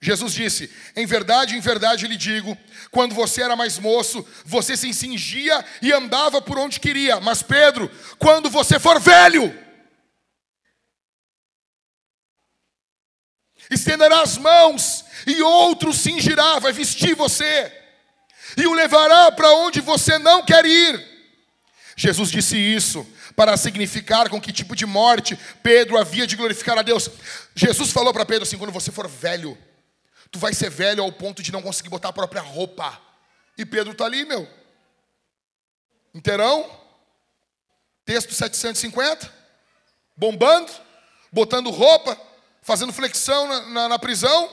Jesus disse: Em verdade, em verdade lhe digo, quando você era mais moço, você se cingia e andava por onde queria. Mas Pedro, quando você for velho, estenderá as mãos e outro cingirá, vai vestir você e o levará para onde você não quer ir. Jesus disse isso para significar com que tipo de morte Pedro havia de glorificar a Deus. Jesus falou para Pedro assim: quando você for velho, tu vai ser velho ao ponto de não conseguir botar a própria roupa. E Pedro está ali, meu. Inteirão, texto 750, bombando, botando roupa, fazendo flexão na, na, na prisão.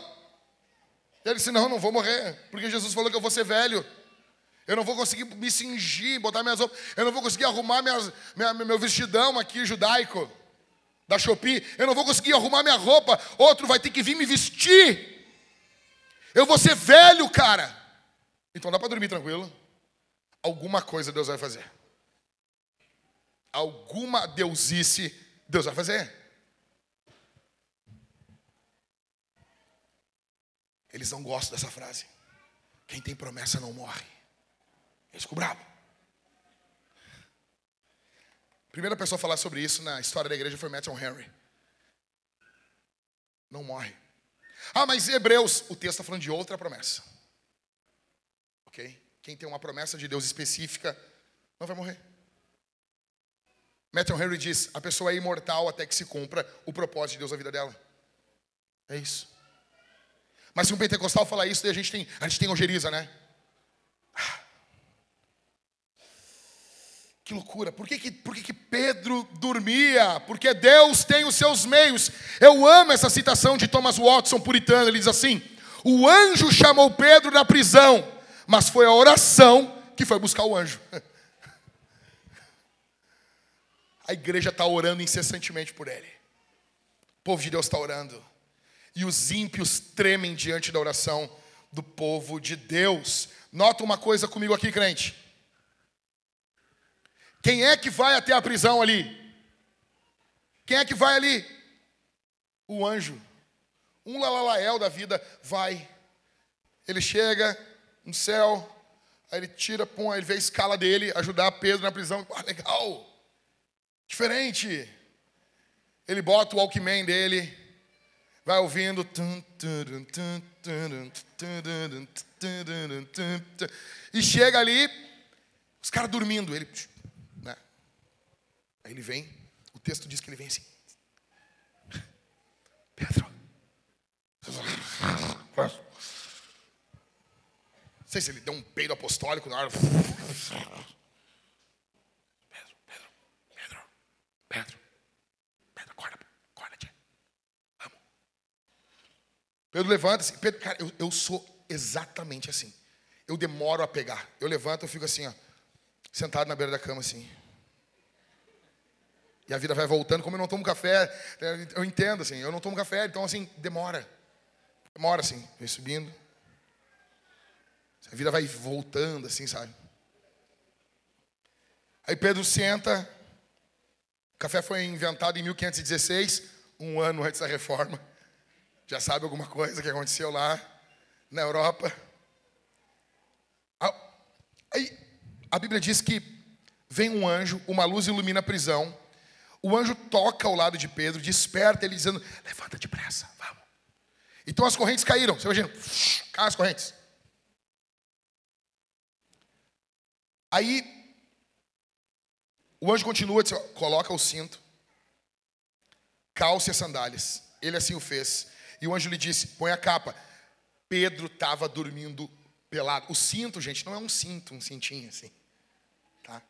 Ele disse: Não, não vou morrer, porque Jesus falou que eu vou ser velho. Eu não vou conseguir me cingir, botar minhas roupas. Eu não vou conseguir arrumar minhas, minha, meu vestidão aqui judaico da Shopee. Eu não vou conseguir arrumar minha roupa. Outro vai ter que vir me vestir. Eu vou ser velho, cara. Então dá para dormir tranquilo. Alguma coisa Deus vai fazer. Alguma deusice Deus vai fazer. Eles não gostam dessa frase. Quem tem promessa não morre. Eles ficam bravos. Primeira pessoa a falar sobre isso na história da igreja foi Matthew Henry. Não morre. Ah, mas Hebreus, o texto está falando de outra promessa. Ok? Quem tem uma promessa de Deus específica não vai morrer. Matthew Henry diz: a pessoa é imortal até que se cumpra o propósito de Deus na vida dela. É isso. Mas se um pentecostal falar isso, a gente tem, a gente tem ojeriza, né? Ah. Que loucura. Por que, que, por que, que Pedro dormia? Porque Deus tem os seus meios. Eu amo essa citação de Thomas Watson, puritano. Ele diz assim: O anjo chamou Pedro da prisão, mas foi a oração que foi buscar o anjo. <laughs> A igreja está orando incessantemente por ele. O povo de Deus está orando. E os ímpios tremem diante da oração do povo de Deus. Nota uma coisa comigo aqui, crente. Quem é que vai até a prisão ali? Quem é que vai ali? O anjo. Um lalalael da vida vai. Ele chega no céu, aí ele tira, põe, ele vê a escala dele, ajudar Pedro na prisão. Ah, legal. Diferente. Ele bota o Walkman dele, vai ouvindo. E chega ali, os caras dormindo. Ele, né? Aí ele vem, o texto diz que ele vem assim. Pedro. Não sei se ele deu um peido apostólico na hora. Pedro, Pedro, acorda, acorda, tia. Vamos. Pedro levanta-se. Pedro, cara, eu, eu sou exatamente assim. Eu demoro a pegar. Eu levanto, eu fico assim, ó, sentado na beira da cama, assim. E a vida vai voltando. Como eu não tomo café, eu entendo, assim, eu não tomo café, então, assim, demora. Demora, assim, vai subindo. A vida vai voltando, assim, sabe? Aí Pedro senta, o café foi inventado em 1516, um ano antes da reforma. Já sabe alguma coisa que aconteceu lá na Europa? Aí, a Bíblia diz que vem um anjo, uma luz ilumina a prisão. O anjo toca ao lado de Pedro, desperta ele dizendo: Levanta depressa, vamos. Então as correntes caíram. Você imagina? Cai as correntes. Aí o anjo continua, diz, coloca o cinto, calce as sandálias. Ele assim o fez. E o anjo lhe disse: põe a capa. Pedro estava dormindo pelado. O cinto, gente, não é um cinto, um cintinho assim. Tá?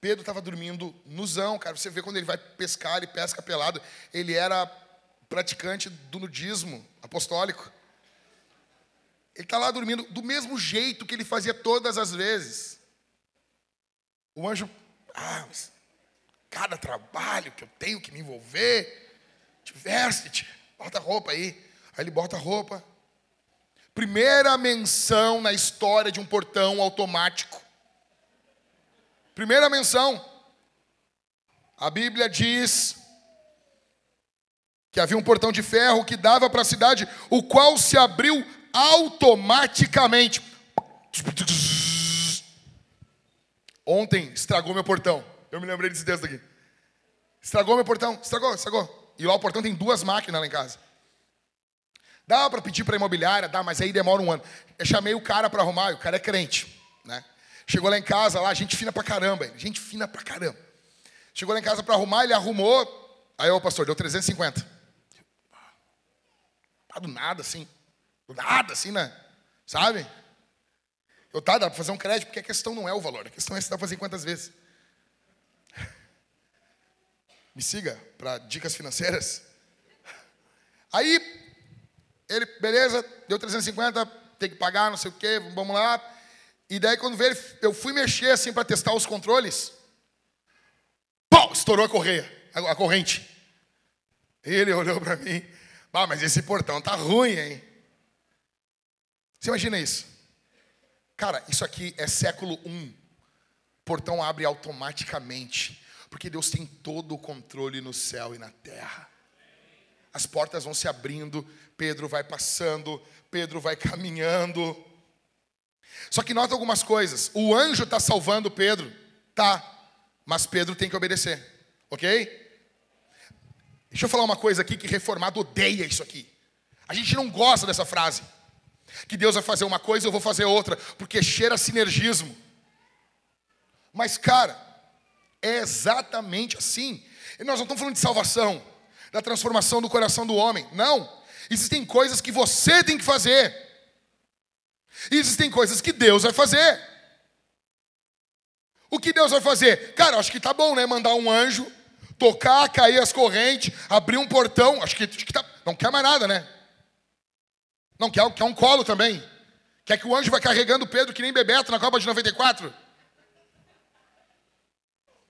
Pedro estava dormindo nuzão, cara. Você vê quando ele vai pescar, ele pesca pelado. Ele era praticante do nudismo apostólico. Ele está lá dormindo do mesmo jeito que ele fazia todas as vezes. O anjo, ah, mas cada trabalho que eu tenho que me envolver. Te veste, bota roupa aí. Aí ele bota a roupa. Primeira menção na história de um portão automático. Primeira menção. A Bíblia diz que havia um portão de ferro que dava para a cidade, o qual se abriu automaticamente. Ontem estragou meu portão. Eu me lembrei desse texto aqui. Estragou meu portão. Estragou, estragou. E lá o portão tem duas máquinas lá em casa. Dá para pedir para imobiliária, dá, mas aí demora um ano. Eu chamei o cara para arrumar, o cara é crente, né? Chegou lá em casa, lá, gente fina pra caramba, gente fina pra caramba. Chegou lá em casa para arrumar, ele arrumou. Aí, o pastor, deu 350. Ah, do nada, assim. Do nada, assim, né? Sabe? Eu tá, dá para fazer um crédito, porque a questão não é o valor, a questão é se dá para fazer quantas vezes. <laughs> Me siga para dicas financeiras. Aí, ele, beleza, deu 350, tem que pagar, não sei o quê, vamos lá. E daí, quando veio, eu fui mexer assim para testar os controles. Pau, estourou a correia, a, corrente. Ele olhou para mim. Ah, mas esse portão tá ruim, hein? Você imagina isso? Cara, isso aqui é século 1. Portão abre automaticamente. Porque Deus tem todo o controle no céu e na terra. As portas vão se abrindo, Pedro vai passando, Pedro vai <laughs> caminhando. Só que nota algumas coisas. O anjo está salvando Pedro, tá, mas Pedro tem que obedecer, ok? Deixa eu falar uma coisa aqui que reformado odeia isso aqui. A gente não gosta dessa frase. Que Deus vai fazer uma coisa e eu vou fazer outra, porque cheira sinergismo. Mas, cara, é exatamente assim. E nós não estamos falando de salvação, da transformação do coração do homem. Não. Existem coisas que você tem que fazer. E existem coisas que Deus vai fazer. O que Deus vai fazer? Cara, acho que tá bom, né? Mandar um anjo, tocar, cair as correntes, abrir um portão. Acho que, acho que tá. Não quer mais nada, né? Não quer, quer um colo também. Quer que o anjo vai carregando Pedro que nem Bebeto na Copa de 94?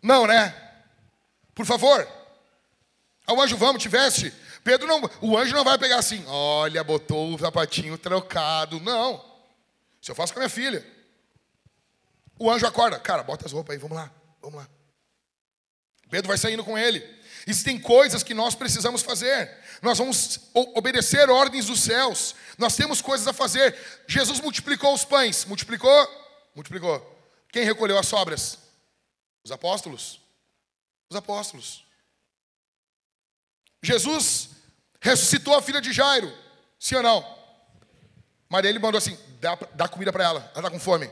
Não, né? Por favor. O anjo, vamos, te veste. Pedro não, o anjo não vai pegar assim, olha, botou o sapatinho trocado. Não. Isso eu faço com a minha filha. O anjo acorda, cara, bota as roupas aí, vamos lá, vamos lá. Pedro vai saindo com ele. Existem coisas que nós precisamos fazer. Nós vamos obedecer ordens dos céus. Nós temos coisas a fazer. Jesus multiplicou os pães. Multiplicou? Multiplicou. Quem recolheu as sobras? Os apóstolos. Os apóstolos. Jesus ressuscitou a filha de Jairo. Sim ou não? Mas ele mandou assim: dá, dá comida para ela. Ela está com fome.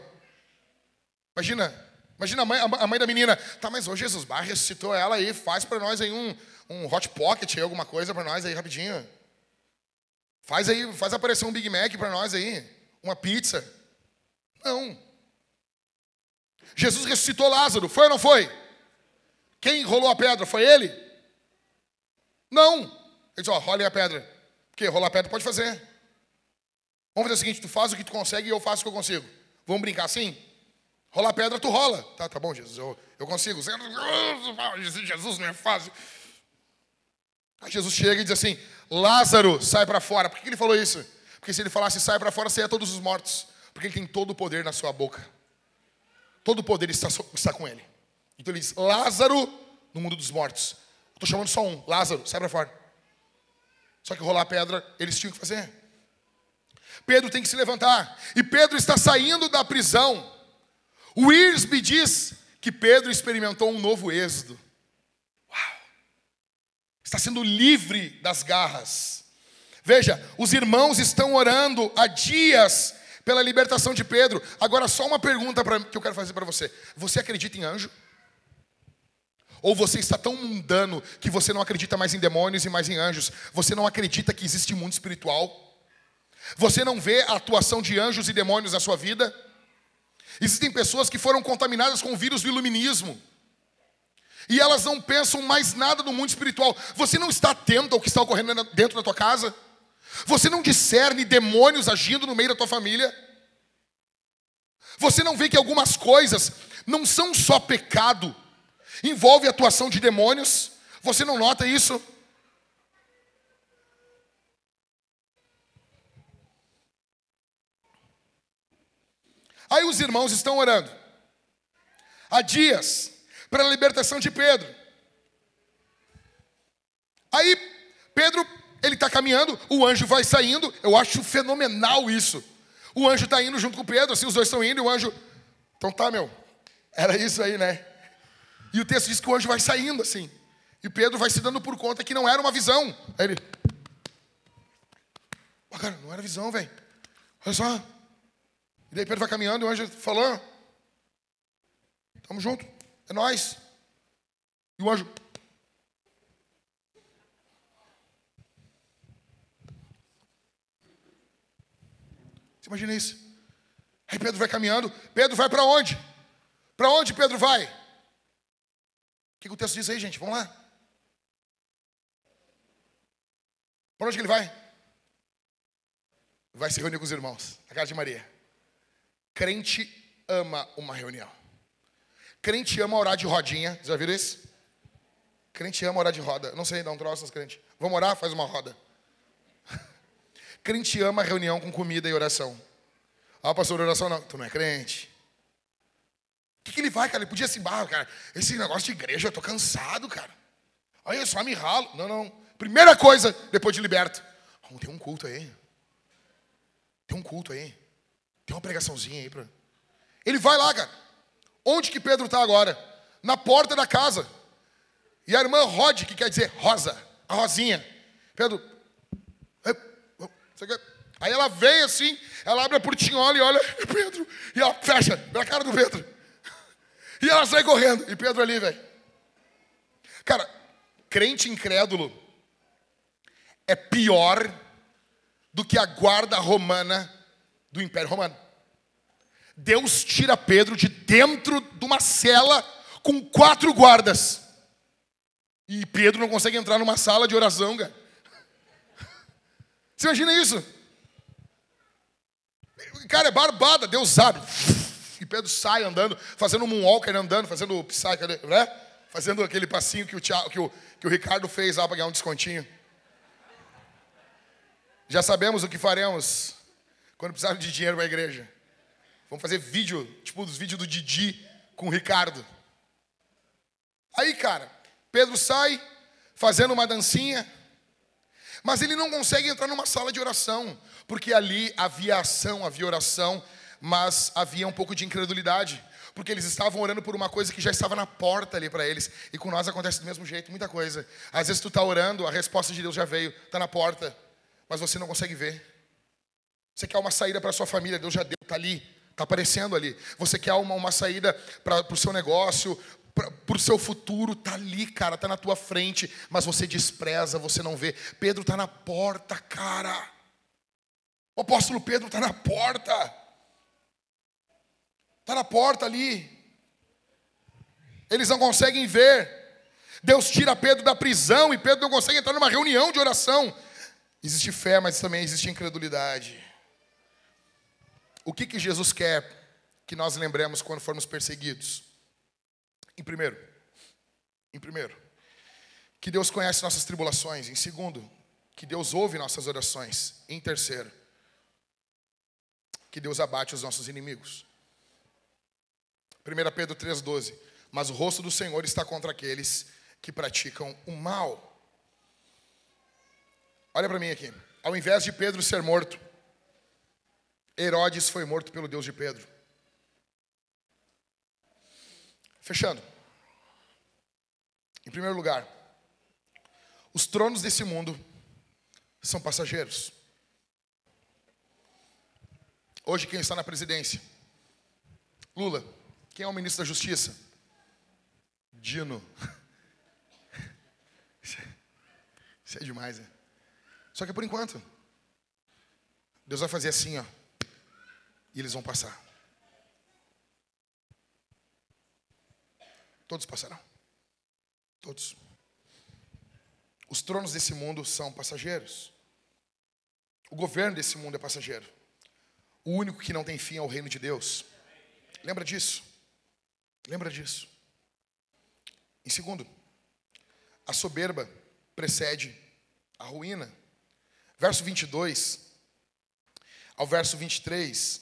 Imagina, imagina a mãe, a mãe da menina. Tá, mas hoje Jesus Bar ressuscitou ela aí. Faz para nós aí um, um hot pocket aí, alguma coisa para nós aí rapidinho. Faz aí, faz aparecer um Big Mac para nós aí. Uma pizza. Não. Jesus ressuscitou Lázaro, foi ou não foi? Quem rolou a pedra? Foi ele? Não. Ele disse, ó, role a pedra. Porque rolar a pedra pode fazer. Vamos fazer o seguinte, tu faz o que tu consegue e eu faço o que eu consigo. Vamos brincar assim? Rolar a pedra, tu rola. Tá, tá bom, Jesus, eu, eu consigo. Jesus não é fácil. Aí Jesus chega e diz assim, Lázaro, sai para fora. Por que ele falou isso? Porque se ele falasse sai para fora, seria todos os mortos. Porque ele tem todo o poder na sua boca. Todo o poder está, está com ele. Então ele diz: Lázaro no mundo dos mortos. Estou chamando só um: Lázaro, sai para fora. Só que rolar pedra, eles tinham que fazer. Pedro tem que se levantar. E Pedro está saindo da prisão. O Irsby diz que Pedro experimentou um novo êxodo. Uau! Está sendo livre das garras. Veja, os irmãos estão orando há dias pela libertação de Pedro. Agora, só uma pergunta pra, que eu quero fazer para você: Você acredita em anjo? Ou você está tão mundano que você não acredita mais em demônios e mais em anjos? Você não acredita que existe mundo espiritual? Você não vê a atuação de anjos e demônios na sua vida? Existem pessoas que foram contaminadas com o vírus do iluminismo. E elas não pensam mais nada no mundo espiritual. Você não está atento ao que está ocorrendo dentro da tua casa? Você não discerne demônios agindo no meio da tua família? Você não vê que algumas coisas não são só pecado, envolve a atuação de demônios? Você não nota isso? Aí os irmãos estão orando há dias para a libertação de Pedro. Aí Pedro ele está caminhando, o anjo vai saindo. Eu acho fenomenal isso. O anjo está indo junto com Pedro, assim, os dois estão indo e o anjo. Então tá, meu. Era isso aí, né? E o texto diz que o anjo vai saindo assim. E Pedro vai se dando por conta que não era uma visão. Aí ele. Oh, cara, não era visão, velho. Olha só. E daí Pedro vai caminhando e o anjo falou: Tamo junto, é nós. E o anjo. Você imagina isso? Aí Pedro vai caminhando. Pedro vai para onde? Para onde Pedro vai? Que, que o texto diz aí, gente? Vamos lá. Para onde que ele vai? Vai se reunir com os irmãos, na casa de Maria. Crente ama uma reunião. Crente ama orar de rodinha. Já viram isso? Crente ama orar de roda. Não sei, dá um troço, crente. Vamos orar? Faz uma roda. <laughs> Crente ama reunião com comida e oração. Ah, pastor, oração não. Tu não é crente. O que, que ele vai, cara? Ele podia se barrar, cara. Esse negócio de igreja, eu tô cansado, cara. Aí eu só me ralo. Não, não. Primeira coisa, depois de liberto. Oh, tem um culto aí. Tem um culto aí. Tem uma pregaçãozinha aí. Pra... Ele vai lá, cara. Onde que Pedro está agora? Na porta da casa. E a irmã Rod, que quer dizer rosa, a rosinha. Pedro, aí ela veio assim, ela abre a portinhola e olha, <laughs> Pedro, e ela fecha, na cara do Pedro. E ela sai correndo, e Pedro ali, velho. Cara, crente incrédulo é pior do que a guarda romana do Império Romano. Deus tira Pedro de dentro de uma cela com quatro guardas. E Pedro não consegue entrar numa sala de oração, cara. Você imagina isso? Cara, é barbada, Deus sabe. Pedro sai andando, fazendo um moonwalker andando, fazendo o psyche, né? Fazendo aquele passinho que o, que o, que o Ricardo fez lá para ganhar um descontinho. Já sabemos o que faremos quando precisarmos de dinheiro para a igreja. Vamos fazer vídeo, tipo os vídeos do Didi com o Ricardo. Aí, cara, Pedro sai fazendo uma dancinha, mas ele não consegue entrar numa sala de oração, porque ali havia ação, havia oração, mas havia um pouco de incredulidade, porque eles estavam orando por uma coisa que já estava na porta ali para eles, e com nós acontece do mesmo jeito, muita coisa. Às vezes tu está orando, a resposta de Deus já veio, está na porta, mas você não consegue ver. Você quer uma saída para sua família, Deus já deu, está ali, está aparecendo ali. Você quer uma, uma saída para o seu negócio, para o seu futuro, está ali, cara, está na tua frente, mas você despreza, você não vê. Pedro está na porta, cara. O apóstolo Pedro está na porta. Está na porta ali. Eles não conseguem ver. Deus tira Pedro da prisão e Pedro não consegue entrar numa reunião de oração. Existe fé, mas também existe incredulidade. O que, que Jesus quer que nós lembremos quando formos perseguidos? Em primeiro, em primeiro, que Deus conhece nossas tribulações. Em segundo, que Deus ouve nossas orações. Em terceiro, que Deus abate os nossos inimigos. 1 Pedro 3,12. Mas o rosto do Senhor está contra aqueles que praticam o mal. Olha para mim aqui. Ao invés de Pedro ser morto, Herodes foi morto pelo Deus de Pedro. Fechando. Em primeiro lugar, os tronos desse mundo são passageiros. Hoje, quem está na presidência? Lula. Quem é o ministro da Justiça? Dino. <laughs> Isso é demais, né? Só que é por enquanto. Deus vai fazer assim, ó. E eles vão passar. Todos passarão. Todos. Os tronos desse mundo são passageiros. O governo desse mundo é passageiro. O único que não tem fim é o reino de Deus. Lembra disso? Lembra disso? Em segundo, a soberba precede a ruína. Verso 22 ao verso 23,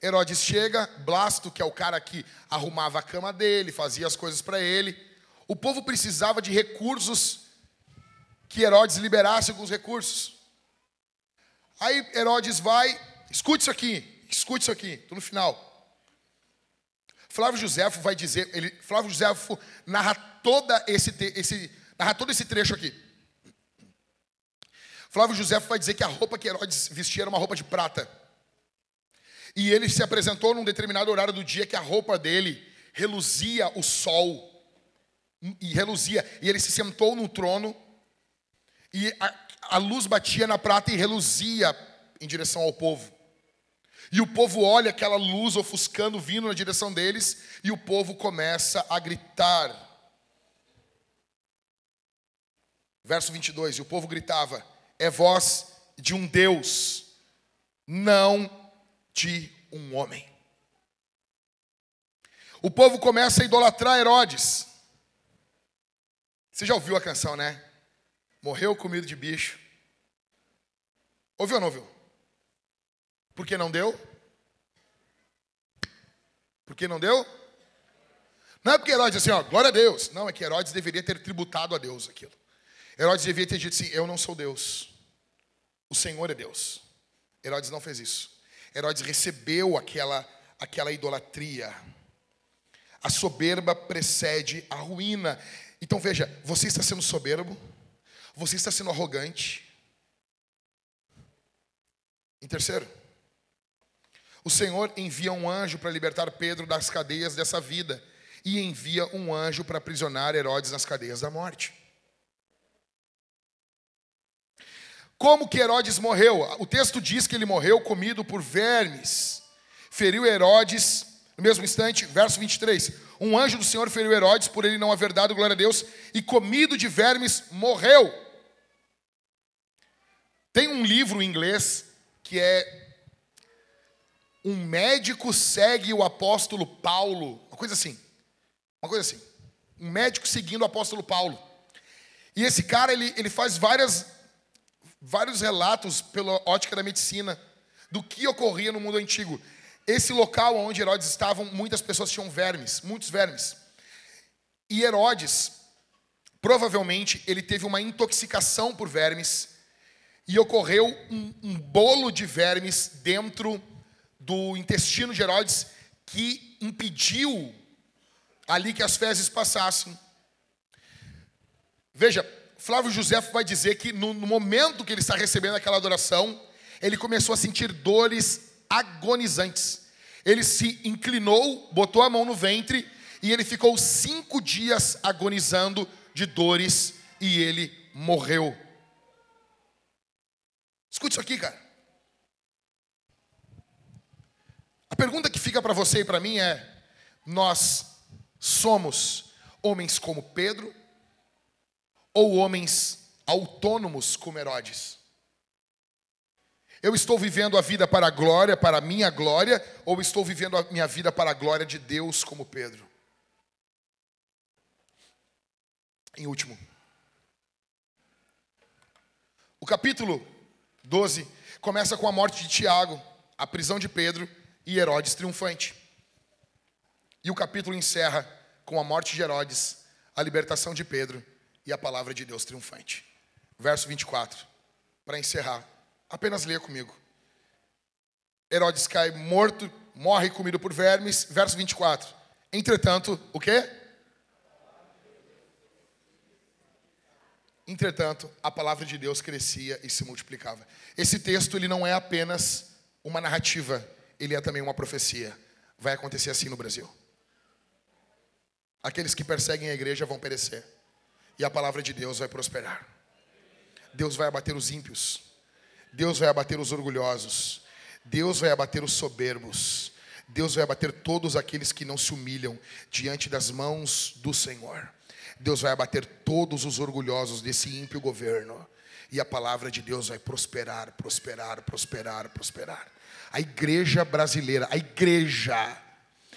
Herodes chega, Blasto, que é o cara que arrumava a cama dele, fazia as coisas para ele. O povo precisava de recursos que Herodes liberasse alguns recursos. Aí Herodes vai, escute isso aqui, escute isso aqui, estou no final. Flávio Josefo vai dizer, ele, Flávio Josefo narra toda esse, esse, narra todo esse trecho aqui. Flávio Josefo vai dizer que a roupa que Herodes vestia era uma roupa de prata. E ele se apresentou num determinado horário do dia que a roupa dele reluzia o sol. E reluzia. E ele se sentou no trono. E a, a luz batia na prata e reluzia em direção ao povo. E o povo olha aquela luz ofuscando vindo na direção deles. E o povo começa a gritar. Verso 22. E o povo gritava: É voz de um Deus, não de um homem. O povo começa a idolatrar Herodes. Você já ouviu a canção, né? Morreu comido de bicho. Ouviu ou não ouviu? Por que não deu? Por que não deu? Não é porque Herodes assim, ó, glória a Deus. Não, é que Herodes deveria ter tributado a Deus aquilo. Herodes devia ter dito assim: Eu não sou Deus, o Senhor é Deus. Herodes não fez isso. Herodes recebeu aquela, aquela idolatria. A soberba precede a ruína. Então veja: você está sendo soberbo, você está sendo arrogante. Em terceiro, o Senhor envia um anjo para libertar Pedro das cadeias dessa vida e envia um anjo para aprisionar Herodes nas cadeias da morte. Como que Herodes morreu? O texto diz que ele morreu comido por vermes. Feriu Herodes, no mesmo instante, verso 23. Um anjo do Senhor feriu Herodes, por ele não haver dado glória a Deus, e comido de vermes, morreu. Tem um livro em inglês que é um médico segue o apóstolo Paulo, uma coisa assim, uma coisa assim, um médico seguindo o apóstolo Paulo. E esse cara ele, ele faz várias, vários relatos pela ótica da medicina do que ocorria no mundo antigo. Esse local onde Herodes estava, muitas pessoas tinham vermes, muitos vermes. E Herodes, provavelmente, ele teve uma intoxicação por vermes e ocorreu um, um bolo de vermes dentro do intestino de Herodes que impediu ali que as fezes passassem. Veja, Flávio José vai dizer que no, no momento que ele está recebendo aquela adoração, ele começou a sentir dores agonizantes. Ele se inclinou, botou a mão no ventre e ele ficou cinco dias agonizando de dores e ele morreu. Escute isso aqui, cara. A pergunta que fica para você e para mim é: nós somos homens como Pedro ou homens autônomos como Herodes? Eu estou vivendo a vida para a glória, para a minha glória, ou estou vivendo a minha vida para a glória de Deus como Pedro? Em último, o capítulo 12 começa com a morte de Tiago, a prisão de Pedro e Herodes triunfante. E o capítulo encerra com a morte de Herodes, a libertação de Pedro e a palavra de Deus triunfante. Verso 24. Para encerrar, apenas leia comigo. Herodes cai morto, morre comido por vermes. Verso 24. Entretanto, o quê? Entretanto, a palavra de Deus crescia e se multiplicava. Esse texto ele não é apenas uma narrativa ele é também uma profecia. Vai acontecer assim no Brasil. Aqueles que perseguem a igreja vão perecer. E a palavra de Deus vai prosperar. Deus vai abater os ímpios. Deus vai abater os orgulhosos. Deus vai abater os soberbos. Deus vai abater todos aqueles que não se humilham diante das mãos do Senhor. Deus vai abater todos os orgulhosos desse ímpio governo. E a palavra de Deus vai prosperar, prosperar, prosperar, prosperar a igreja brasileira, a igreja,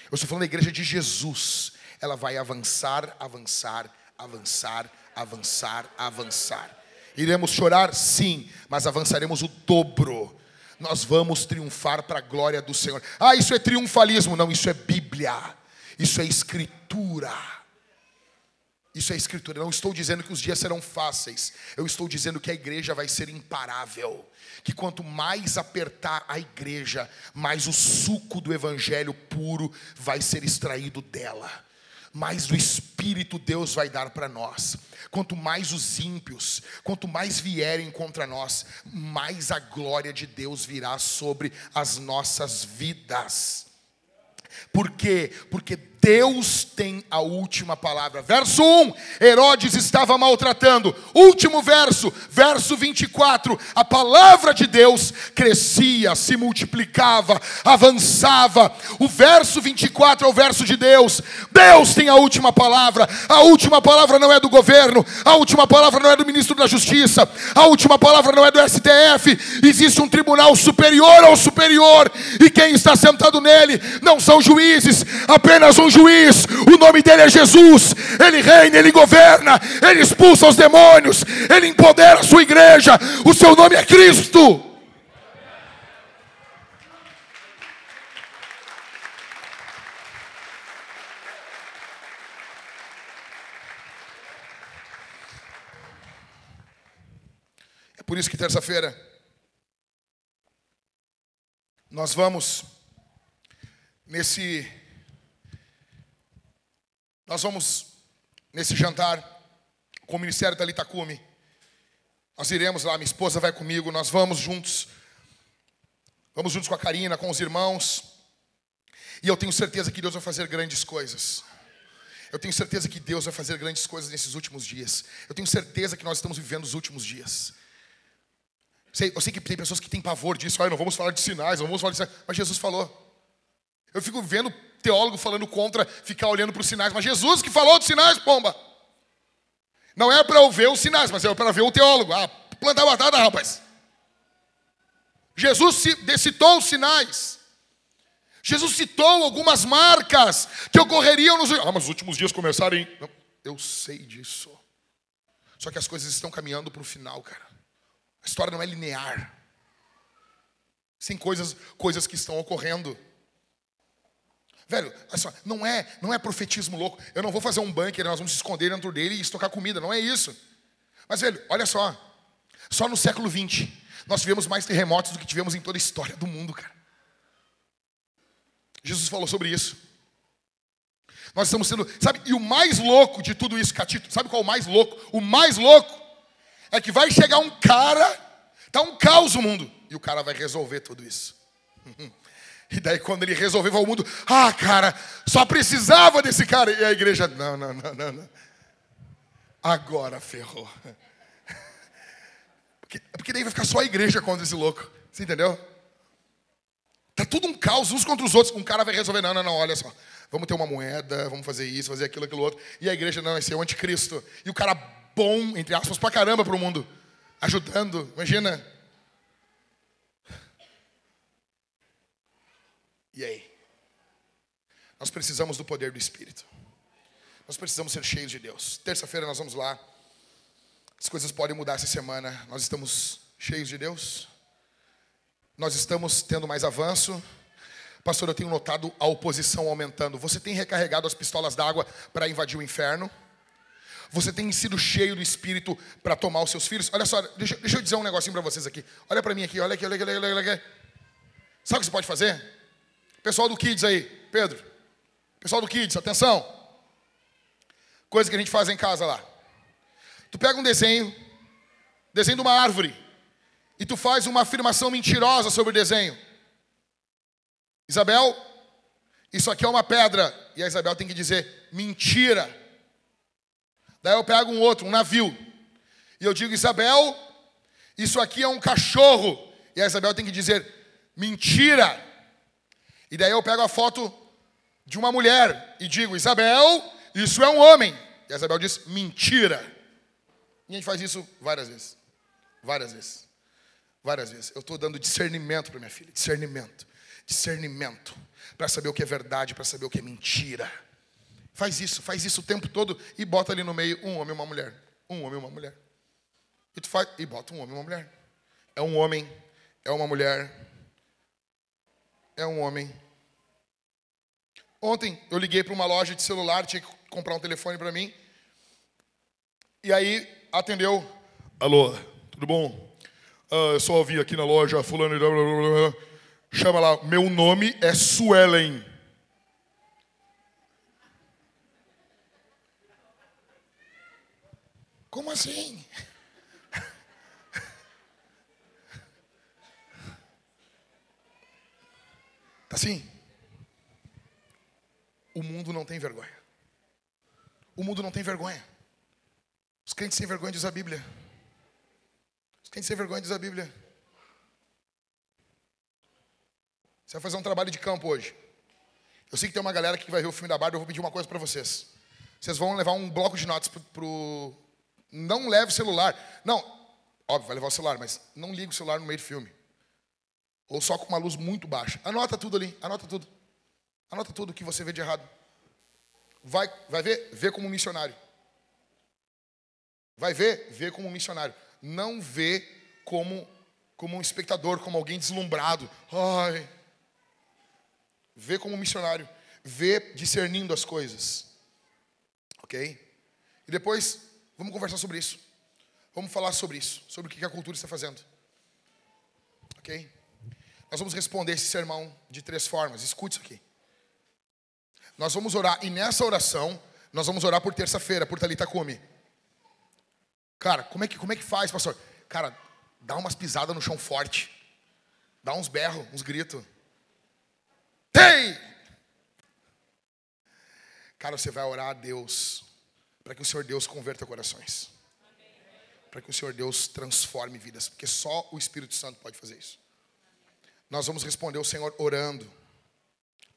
eu estou falando da igreja de Jesus, ela vai avançar, avançar, avançar, avançar, avançar. Iremos chorar? Sim, mas avançaremos o dobro. Nós vamos triunfar para a glória do Senhor. Ah, isso é triunfalismo. Não, isso é Bíblia. Isso é Escritura. Isso é escritura. não estou dizendo que os dias serão fáceis. Eu estou dizendo que a igreja vai ser imparável. Que quanto mais apertar a igreja, mais o suco do evangelho puro vai ser extraído dela. Mais do Espírito Deus vai dar para nós. Quanto mais os ímpios, quanto mais vierem contra nós, mais a glória de Deus virá sobre as nossas vidas. Por quê? Porque Deus tem a última palavra. Verso 1, Herodes estava maltratando. Último verso, verso 24. A palavra de Deus crescia, se multiplicava, avançava. O verso 24 é o verso de Deus. Deus tem a última palavra. A última palavra não é do governo, a última palavra não é do ministro da Justiça, a última palavra não é do STF. Existe um tribunal superior ao superior, e quem está sentado nele não são juízes, apenas um juiz, o nome dele é Jesus. Ele reina, ele governa, ele expulsa os demônios, ele empodera a sua igreja. O seu nome é Cristo. Por isso que terça-feira nós vamos nesse nós vamos nesse jantar com o Ministério da Litacume. Nós iremos lá, minha esposa vai comigo, nós vamos juntos. Vamos juntos com a Karina, com os irmãos. E eu tenho certeza que Deus vai fazer grandes coisas. Eu tenho certeza que Deus vai fazer grandes coisas nesses últimos dias. Eu tenho certeza que nós estamos vivendo os últimos dias. Eu sei que tem pessoas que têm pavor disso. Ah, não vamos falar de sinais, não vamos falar de sinais. Mas Jesus falou. Eu fico vendo teólogo falando contra ficar olhando para os sinais. Mas Jesus que falou dos sinais, pomba. Não é para eu ver os sinais, mas é para ver o teólogo. Ah, plantar batata, rapaz. Jesus citou os sinais. Jesus citou algumas marcas que ocorreriam nos. Ah, mas os últimos dias começaram em. Eu sei disso. Só que as coisas estão caminhando para o final, cara. A história não é linear. Tem coisas, coisas que estão ocorrendo. Velho, só, não é, não é profetismo louco. Eu não vou fazer um bunker, nós vamos se esconder dentro dele e estocar comida. Não é isso. Mas, velho, olha só. Só no século XX, nós tivemos mais terremotos do que tivemos em toda a história do mundo, cara. Jesus falou sobre isso. Nós estamos sendo, sabe, e o mais louco de tudo isso, Catito, sabe qual é o mais louco? O mais louco é que vai chegar um cara, tá um caos o mundo, e o cara vai resolver tudo isso. <laughs> E daí quando ele resolveu, o mundo, ah, cara, só precisava desse cara. E a igreja, não, não, não, não, não. Agora ferrou. <laughs> Porque, porque daí vai ficar só a igreja contra esse louco. Você entendeu? Tá tudo um caos, uns contra os outros. Um cara vai resolver, não, não, não, olha só. Vamos ter uma moeda, vamos fazer isso, fazer aquilo, aquilo outro. E a igreja, não, esse é o anticristo. E o cara bom, entre aspas, pra caramba pro mundo. Ajudando, imagina. E aí? Nós precisamos do poder do Espírito. Nós precisamos ser cheios de Deus. Terça-feira nós vamos lá. As coisas podem mudar essa semana. Nós estamos cheios de Deus. Nós estamos tendo mais avanço. Pastor, eu tenho notado a oposição aumentando. Você tem recarregado as pistolas d'água para invadir o inferno? Você tem sido cheio do Espírito para tomar os seus filhos? Olha só, deixa, deixa eu dizer um negocinho para vocês aqui. Olha para mim aqui, olha aqui, olha aqui, olha aqui, olha aqui. Sabe o que você pode fazer? Pessoal do Kids aí, Pedro. Pessoal do Kids, atenção. Coisa que a gente faz em casa lá. Tu pega um desenho, desenho de uma árvore, e tu faz uma afirmação mentirosa sobre o desenho. Isabel, isso aqui é uma pedra. E a Isabel tem que dizer mentira. Daí eu pego um outro, um navio. E eu digo, Isabel, isso aqui é um cachorro. E a Isabel tem que dizer mentira. E daí eu pego a foto de uma mulher e digo, Isabel, isso é um homem. E a Isabel diz, mentira. E a gente faz isso várias vezes. Várias vezes. Várias vezes. Eu estou dando discernimento para minha filha. Discernimento. Discernimento. Para saber o que é verdade, para saber o que é mentira. Faz isso, faz isso o tempo todo e bota ali no meio um homem e uma mulher. Um homem e uma mulher. E tu faz e bota um homem e uma mulher. É um homem, é uma mulher, é um homem. Ontem eu liguei para uma loja de celular, tinha que comprar um telefone para mim. E aí atendeu. Alô, tudo bom? Uh, eu só ouvi aqui na loja fulano. Blá, blá, blá, Chama lá, meu nome é Suelen. Como assim? Tá assim? O mundo não tem vergonha. O mundo não tem vergonha. Os crentes sem vergonha diz a Bíblia. Os crentes sem vergonha diz a Bíblia. Você vai fazer um trabalho de campo hoje. Eu sei que tem uma galera que vai ver o filme da Barbie, eu vou pedir uma coisa para vocês. Vocês vão levar um bloco de notas pro, pro... Não leve o celular. Não, óbvio, vai levar o celular, mas não ligue o celular no meio do filme. Ou só com uma luz muito baixa. Anota tudo ali, anota tudo. Anota tudo que você vê de errado. Vai, vai ver? Vê como missionário. Vai ver? Vê como missionário. Não vê como, como um espectador, como alguém deslumbrado. Ai. Vê como missionário. Vê discernindo as coisas. Ok? E depois, vamos conversar sobre isso. Vamos falar sobre isso, sobre o que a cultura está fazendo. Ok? Nós vamos responder esse sermão de três formas. Escute isso aqui. Nós vamos orar, e nessa oração, nós vamos orar por terça-feira, por Talita Cume. Cara, como é, que, como é que faz, pastor? Cara, dá umas pisadas no chão forte. Dá uns berros, uns gritos. Tem! Cara, você vai orar a Deus para que o Senhor Deus converta corações. Para que o Senhor Deus transforme vidas, porque só o Espírito Santo pode fazer isso. Nós vamos responder ao Senhor orando,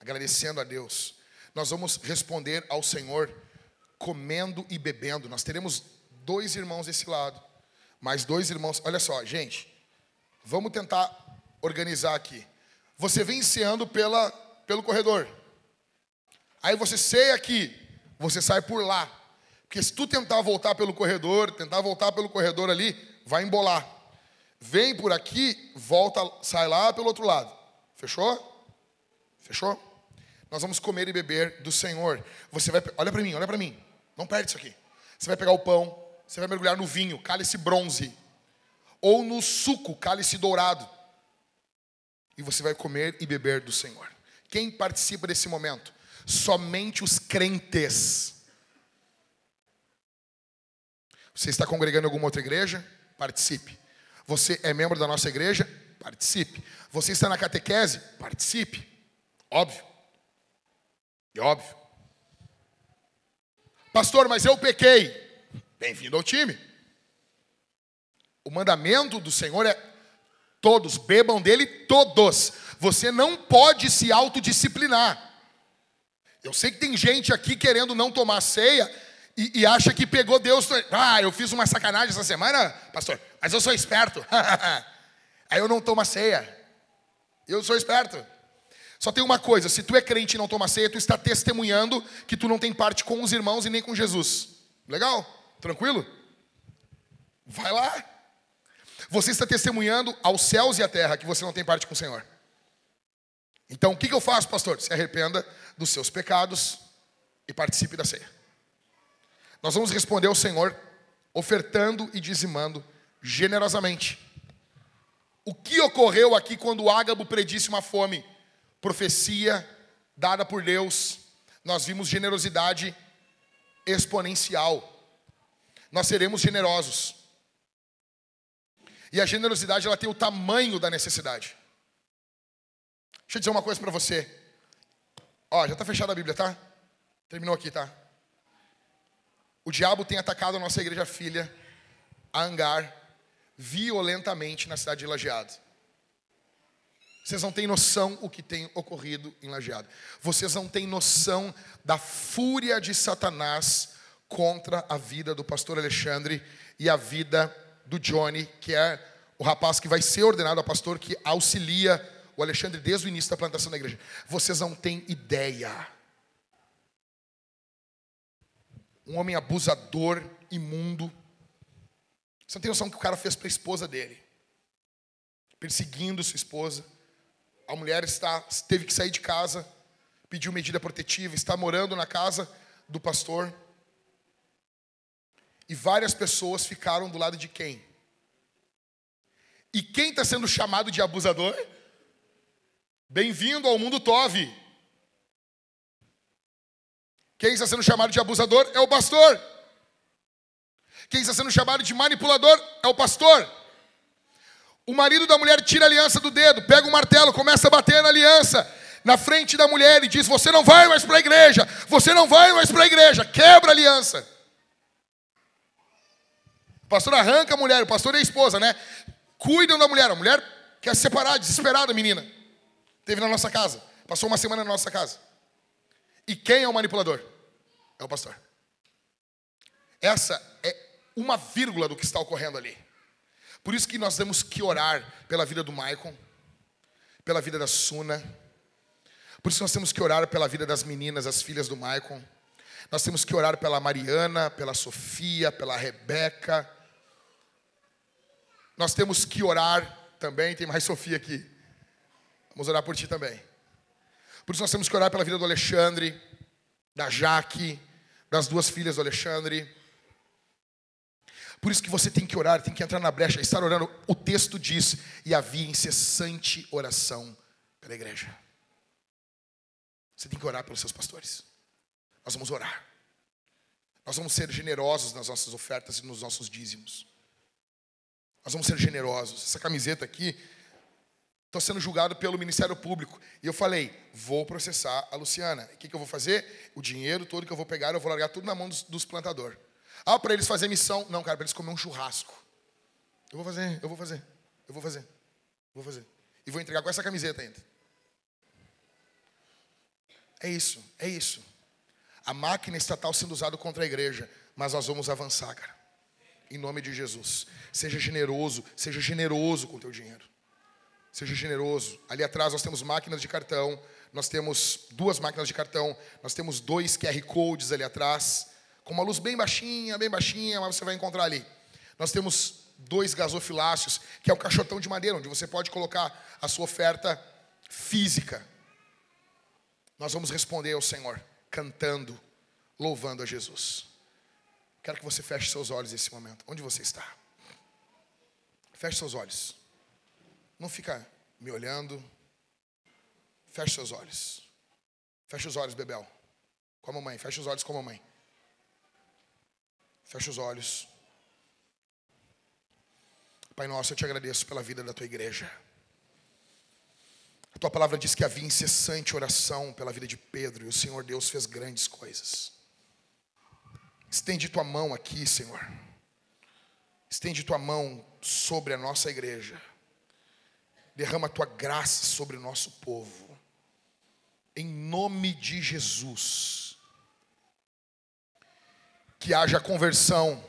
agradecendo a Deus. Nós vamos responder ao Senhor comendo e bebendo. Nós teremos dois irmãos desse lado, mais dois irmãos. Olha só, gente, vamos tentar organizar aqui. Você vem enseando pela, pelo corredor. Aí você ceia aqui, você sai por lá. Porque se tu tentar voltar pelo corredor, tentar voltar pelo corredor ali, vai embolar. Vem por aqui, volta, sai lá pelo outro lado. Fechou? Fechou? Nós vamos comer e beber do Senhor. Você vai, olha para mim, olha para mim. Não perde isso aqui. Você vai pegar o pão, você vai mergulhar no vinho, cálice bronze, ou no suco, cálice dourado. E você vai comer e beber do Senhor. Quem participa desse momento? Somente os crentes. Você está congregando em alguma outra igreja? Participe. Você é membro da nossa igreja? Participe. Você está na catequese? Participe. Óbvio. É óbvio. Pastor, mas eu pequei. Bem-vindo ao time. O mandamento do Senhor é todos bebam dele todos. Você não pode se autodisciplinar. Eu sei que tem gente aqui querendo não tomar ceia e, e, acha que pegou Deus. Ah, eu fiz uma sacanagem essa semana, pastor, mas eu sou esperto. <laughs> Aí eu não tomo a ceia. Eu sou esperto. Só tem uma coisa: se tu é crente e não toma ceia, tu está testemunhando que tu não tem parte com os irmãos e nem com Jesus. Legal? Tranquilo? Vai lá. Você está testemunhando aos céus e à terra que você não tem parte com o Senhor. Então, o que eu faço, pastor? Se arrependa dos seus pecados e participe da ceia. Nós vamos responder ao Senhor ofertando e dizimando generosamente. O que ocorreu aqui quando o Ágabo predisse uma fome? Profecia dada por Deus. Nós vimos generosidade exponencial. Nós seremos generosos. E a generosidade ela tem o tamanho da necessidade. Deixa eu dizer uma coisa para você. Ó, já está fechada a Bíblia, tá? Terminou aqui, tá? O diabo tem atacado a nossa igreja filha, a Angar, violentamente na cidade de Lajeado. Vocês não têm noção o que tem ocorrido em Lajeado. Vocês não têm noção da fúria de Satanás contra a vida do pastor Alexandre e a vida do Johnny, que é o rapaz que vai ser ordenado a pastor, que auxilia o Alexandre desde o início da plantação da igreja. Vocês não têm ideia. Um homem abusador, imundo. Você não tem noção que o cara fez para a esposa dele. Perseguindo sua esposa. A mulher está, teve que sair de casa, pediu medida protetiva, está morando na casa do pastor. E várias pessoas ficaram do lado de quem? E quem está sendo chamado de abusador? Bem-vindo ao mundo Tove. Quem está sendo chamado de abusador é o pastor. Quem está sendo chamado de manipulador é o pastor. O marido da mulher tira a aliança do dedo, pega o martelo, começa a bater na aliança na frente da mulher e diz: Você não vai mais para a igreja, você não vai mais para a igreja, quebra a aliança. O pastor arranca a mulher, o pastor é a esposa, né? Cuidam da mulher, a mulher quer se separar, desesperada, menina. Teve na nossa casa. Passou uma semana na nossa casa. E quem é o manipulador? É o pastor. Essa uma vírgula do que está ocorrendo ali. Por isso que nós temos que orar pela vida do Maicon, pela vida da Suna. Por isso nós temos que orar pela vida das meninas, as filhas do Maicon. Nós temos que orar pela Mariana, pela Sofia, pela Rebeca. Nós temos que orar também, tem mais Sofia aqui. Vamos orar por ti também. Por isso nós temos que orar pela vida do Alexandre, da Jaque, das duas filhas do Alexandre. Por isso que você tem que orar, tem que entrar na brecha, estar orando. O texto diz: e havia incessante oração pela igreja. Você tem que orar pelos seus pastores. Nós vamos orar. Nós vamos ser generosos nas nossas ofertas e nos nossos dízimos. Nós vamos ser generosos. Essa camiseta aqui, estou sendo julgado pelo Ministério Público. E eu falei, vou processar a Luciana. O que, que eu vou fazer? O dinheiro todo que eu vou pegar, eu vou largar tudo na mão dos, dos plantadores. Ah, para eles fazer missão. Não, cara, para eles comer um churrasco. Eu vou fazer, eu vou fazer, eu vou fazer, eu vou fazer. E vou entregar com essa camiseta ainda. É isso, é isso. A máquina estatal sendo usada contra a igreja, mas nós vamos avançar, cara. Em nome de Jesus. Seja generoso, seja generoso com o teu dinheiro. Seja generoso. Ali atrás nós temos máquinas de cartão, nós temos duas máquinas de cartão, nós temos dois QR codes ali atrás, com uma luz bem baixinha, bem baixinha, mas você vai encontrar ali. Nós temos dois gasofiláceos, que é um caixotão de madeira, onde você pode colocar a sua oferta física. Nós vamos responder ao Senhor cantando, louvando a Jesus. Quero que você feche seus olhos nesse momento. Onde você está? Feche seus olhos. Não fica me olhando. Feche seus olhos. Feche os olhos, Bebel. Com a mamãe. Feche os olhos com a mamãe. Feche os olhos. Pai nosso, eu te agradeço pela vida da tua igreja. A tua palavra diz que havia incessante oração pela vida de Pedro e o Senhor Deus fez grandes coisas. Estende tua mão aqui, Senhor. Estende tua mão sobre a nossa igreja. Derrama tua graça sobre o nosso povo. Em nome de Jesus. Que haja conversão.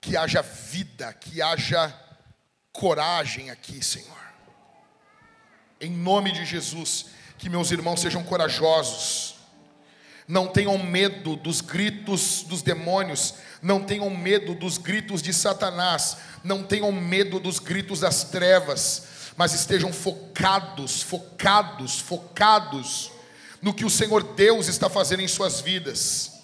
Que haja vida, que haja coragem aqui, Senhor. Em nome de Jesus, que meus irmãos sejam corajosos. Não tenham medo dos gritos dos demônios, não tenham medo dos gritos de Satanás, não tenham medo dos gritos das trevas, mas estejam focados, focados, focados no que o Senhor Deus está fazendo em suas vidas.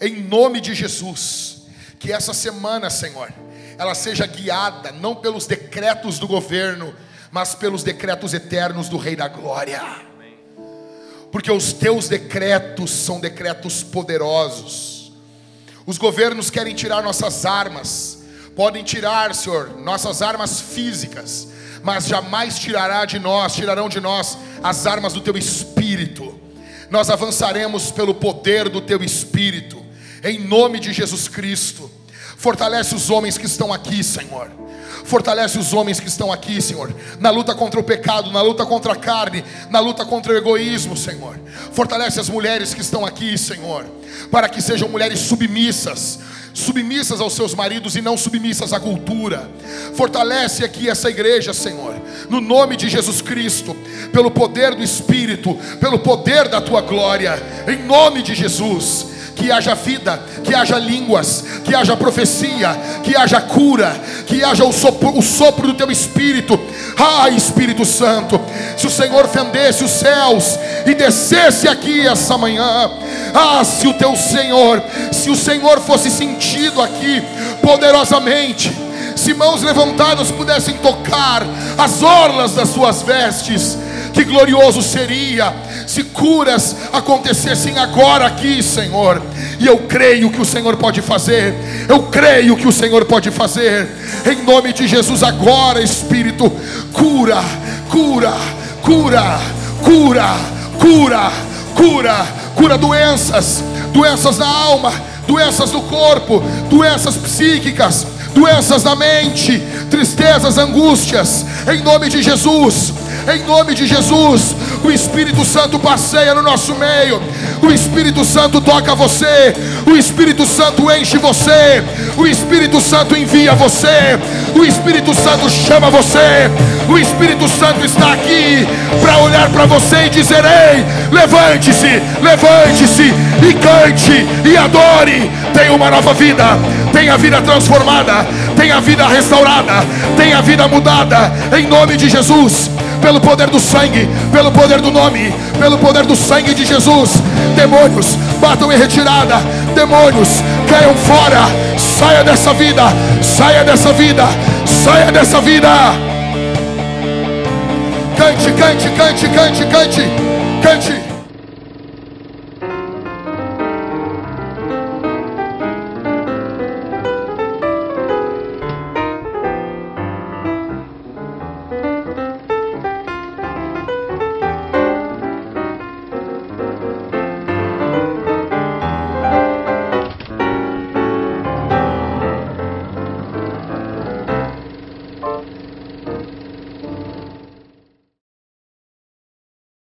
Em nome de Jesus, que essa semana, Senhor, ela seja guiada não pelos decretos do governo, mas pelos decretos eternos do Rei da Glória. Porque os teus decretos são decretos poderosos. Os governos querem tirar nossas armas, podem tirar, Senhor, nossas armas físicas, mas jamais tirará de nós, tirarão de nós as armas do teu espírito. Nós avançaremos pelo poder do teu espírito, em nome de Jesus Cristo. Fortalece os homens que estão aqui, Senhor. Fortalece os homens que estão aqui, Senhor, na luta contra o pecado, na luta contra a carne, na luta contra o egoísmo, Senhor. Fortalece as mulheres que estão aqui, Senhor, para que sejam mulheres submissas, submissas aos seus maridos e não submissas à cultura. Fortalece aqui essa igreja, Senhor, no nome de Jesus Cristo, pelo poder do Espírito, pelo poder da tua glória, em nome de Jesus que haja vida, que haja línguas, que haja profecia, que haja cura, que haja o sopro, o sopro do teu Espírito. Ah, Espírito Santo, se o Senhor fendesse os céus e descesse aqui essa manhã, ah, se o teu Senhor, se o Senhor fosse sentido aqui poderosamente, se mãos levantadas pudessem tocar as orlas das suas vestes, que glorioso seria se curas acontecessem agora aqui, Senhor. E eu creio que o Senhor pode fazer. Eu creio que o Senhor pode fazer. Em nome de Jesus, agora, Espírito, cura, cura, cura, cura, cura, cura, cura doenças, doenças na alma, doenças no corpo, doenças psíquicas, doenças na mente, tristezas, angústias. Em nome de Jesus em nome de Jesus. O Espírito Santo passeia no nosso meio, o Espírito Santo toca você, o Espírito Santo enche você, o Espírito Santo envia você, o Espírito Santo chama você, o Espírito Santo está aqui para olhar para você e dizer: Ei, levante-se, levante-se e cante e adore. Tem uma nova vida, tem a vida transformada, tem a vida restaurada, tem a vida mudada, em nome de Jesus pelo poder do sangue, pelo poder do nome, pelo poder do sangue de Jesus. Demônios, batam em retirada. Demônios, caiam fora. Saia dessa vida, saia dessa vida, saia dessa vida. Cante, cante, cante, cante, cante, cante.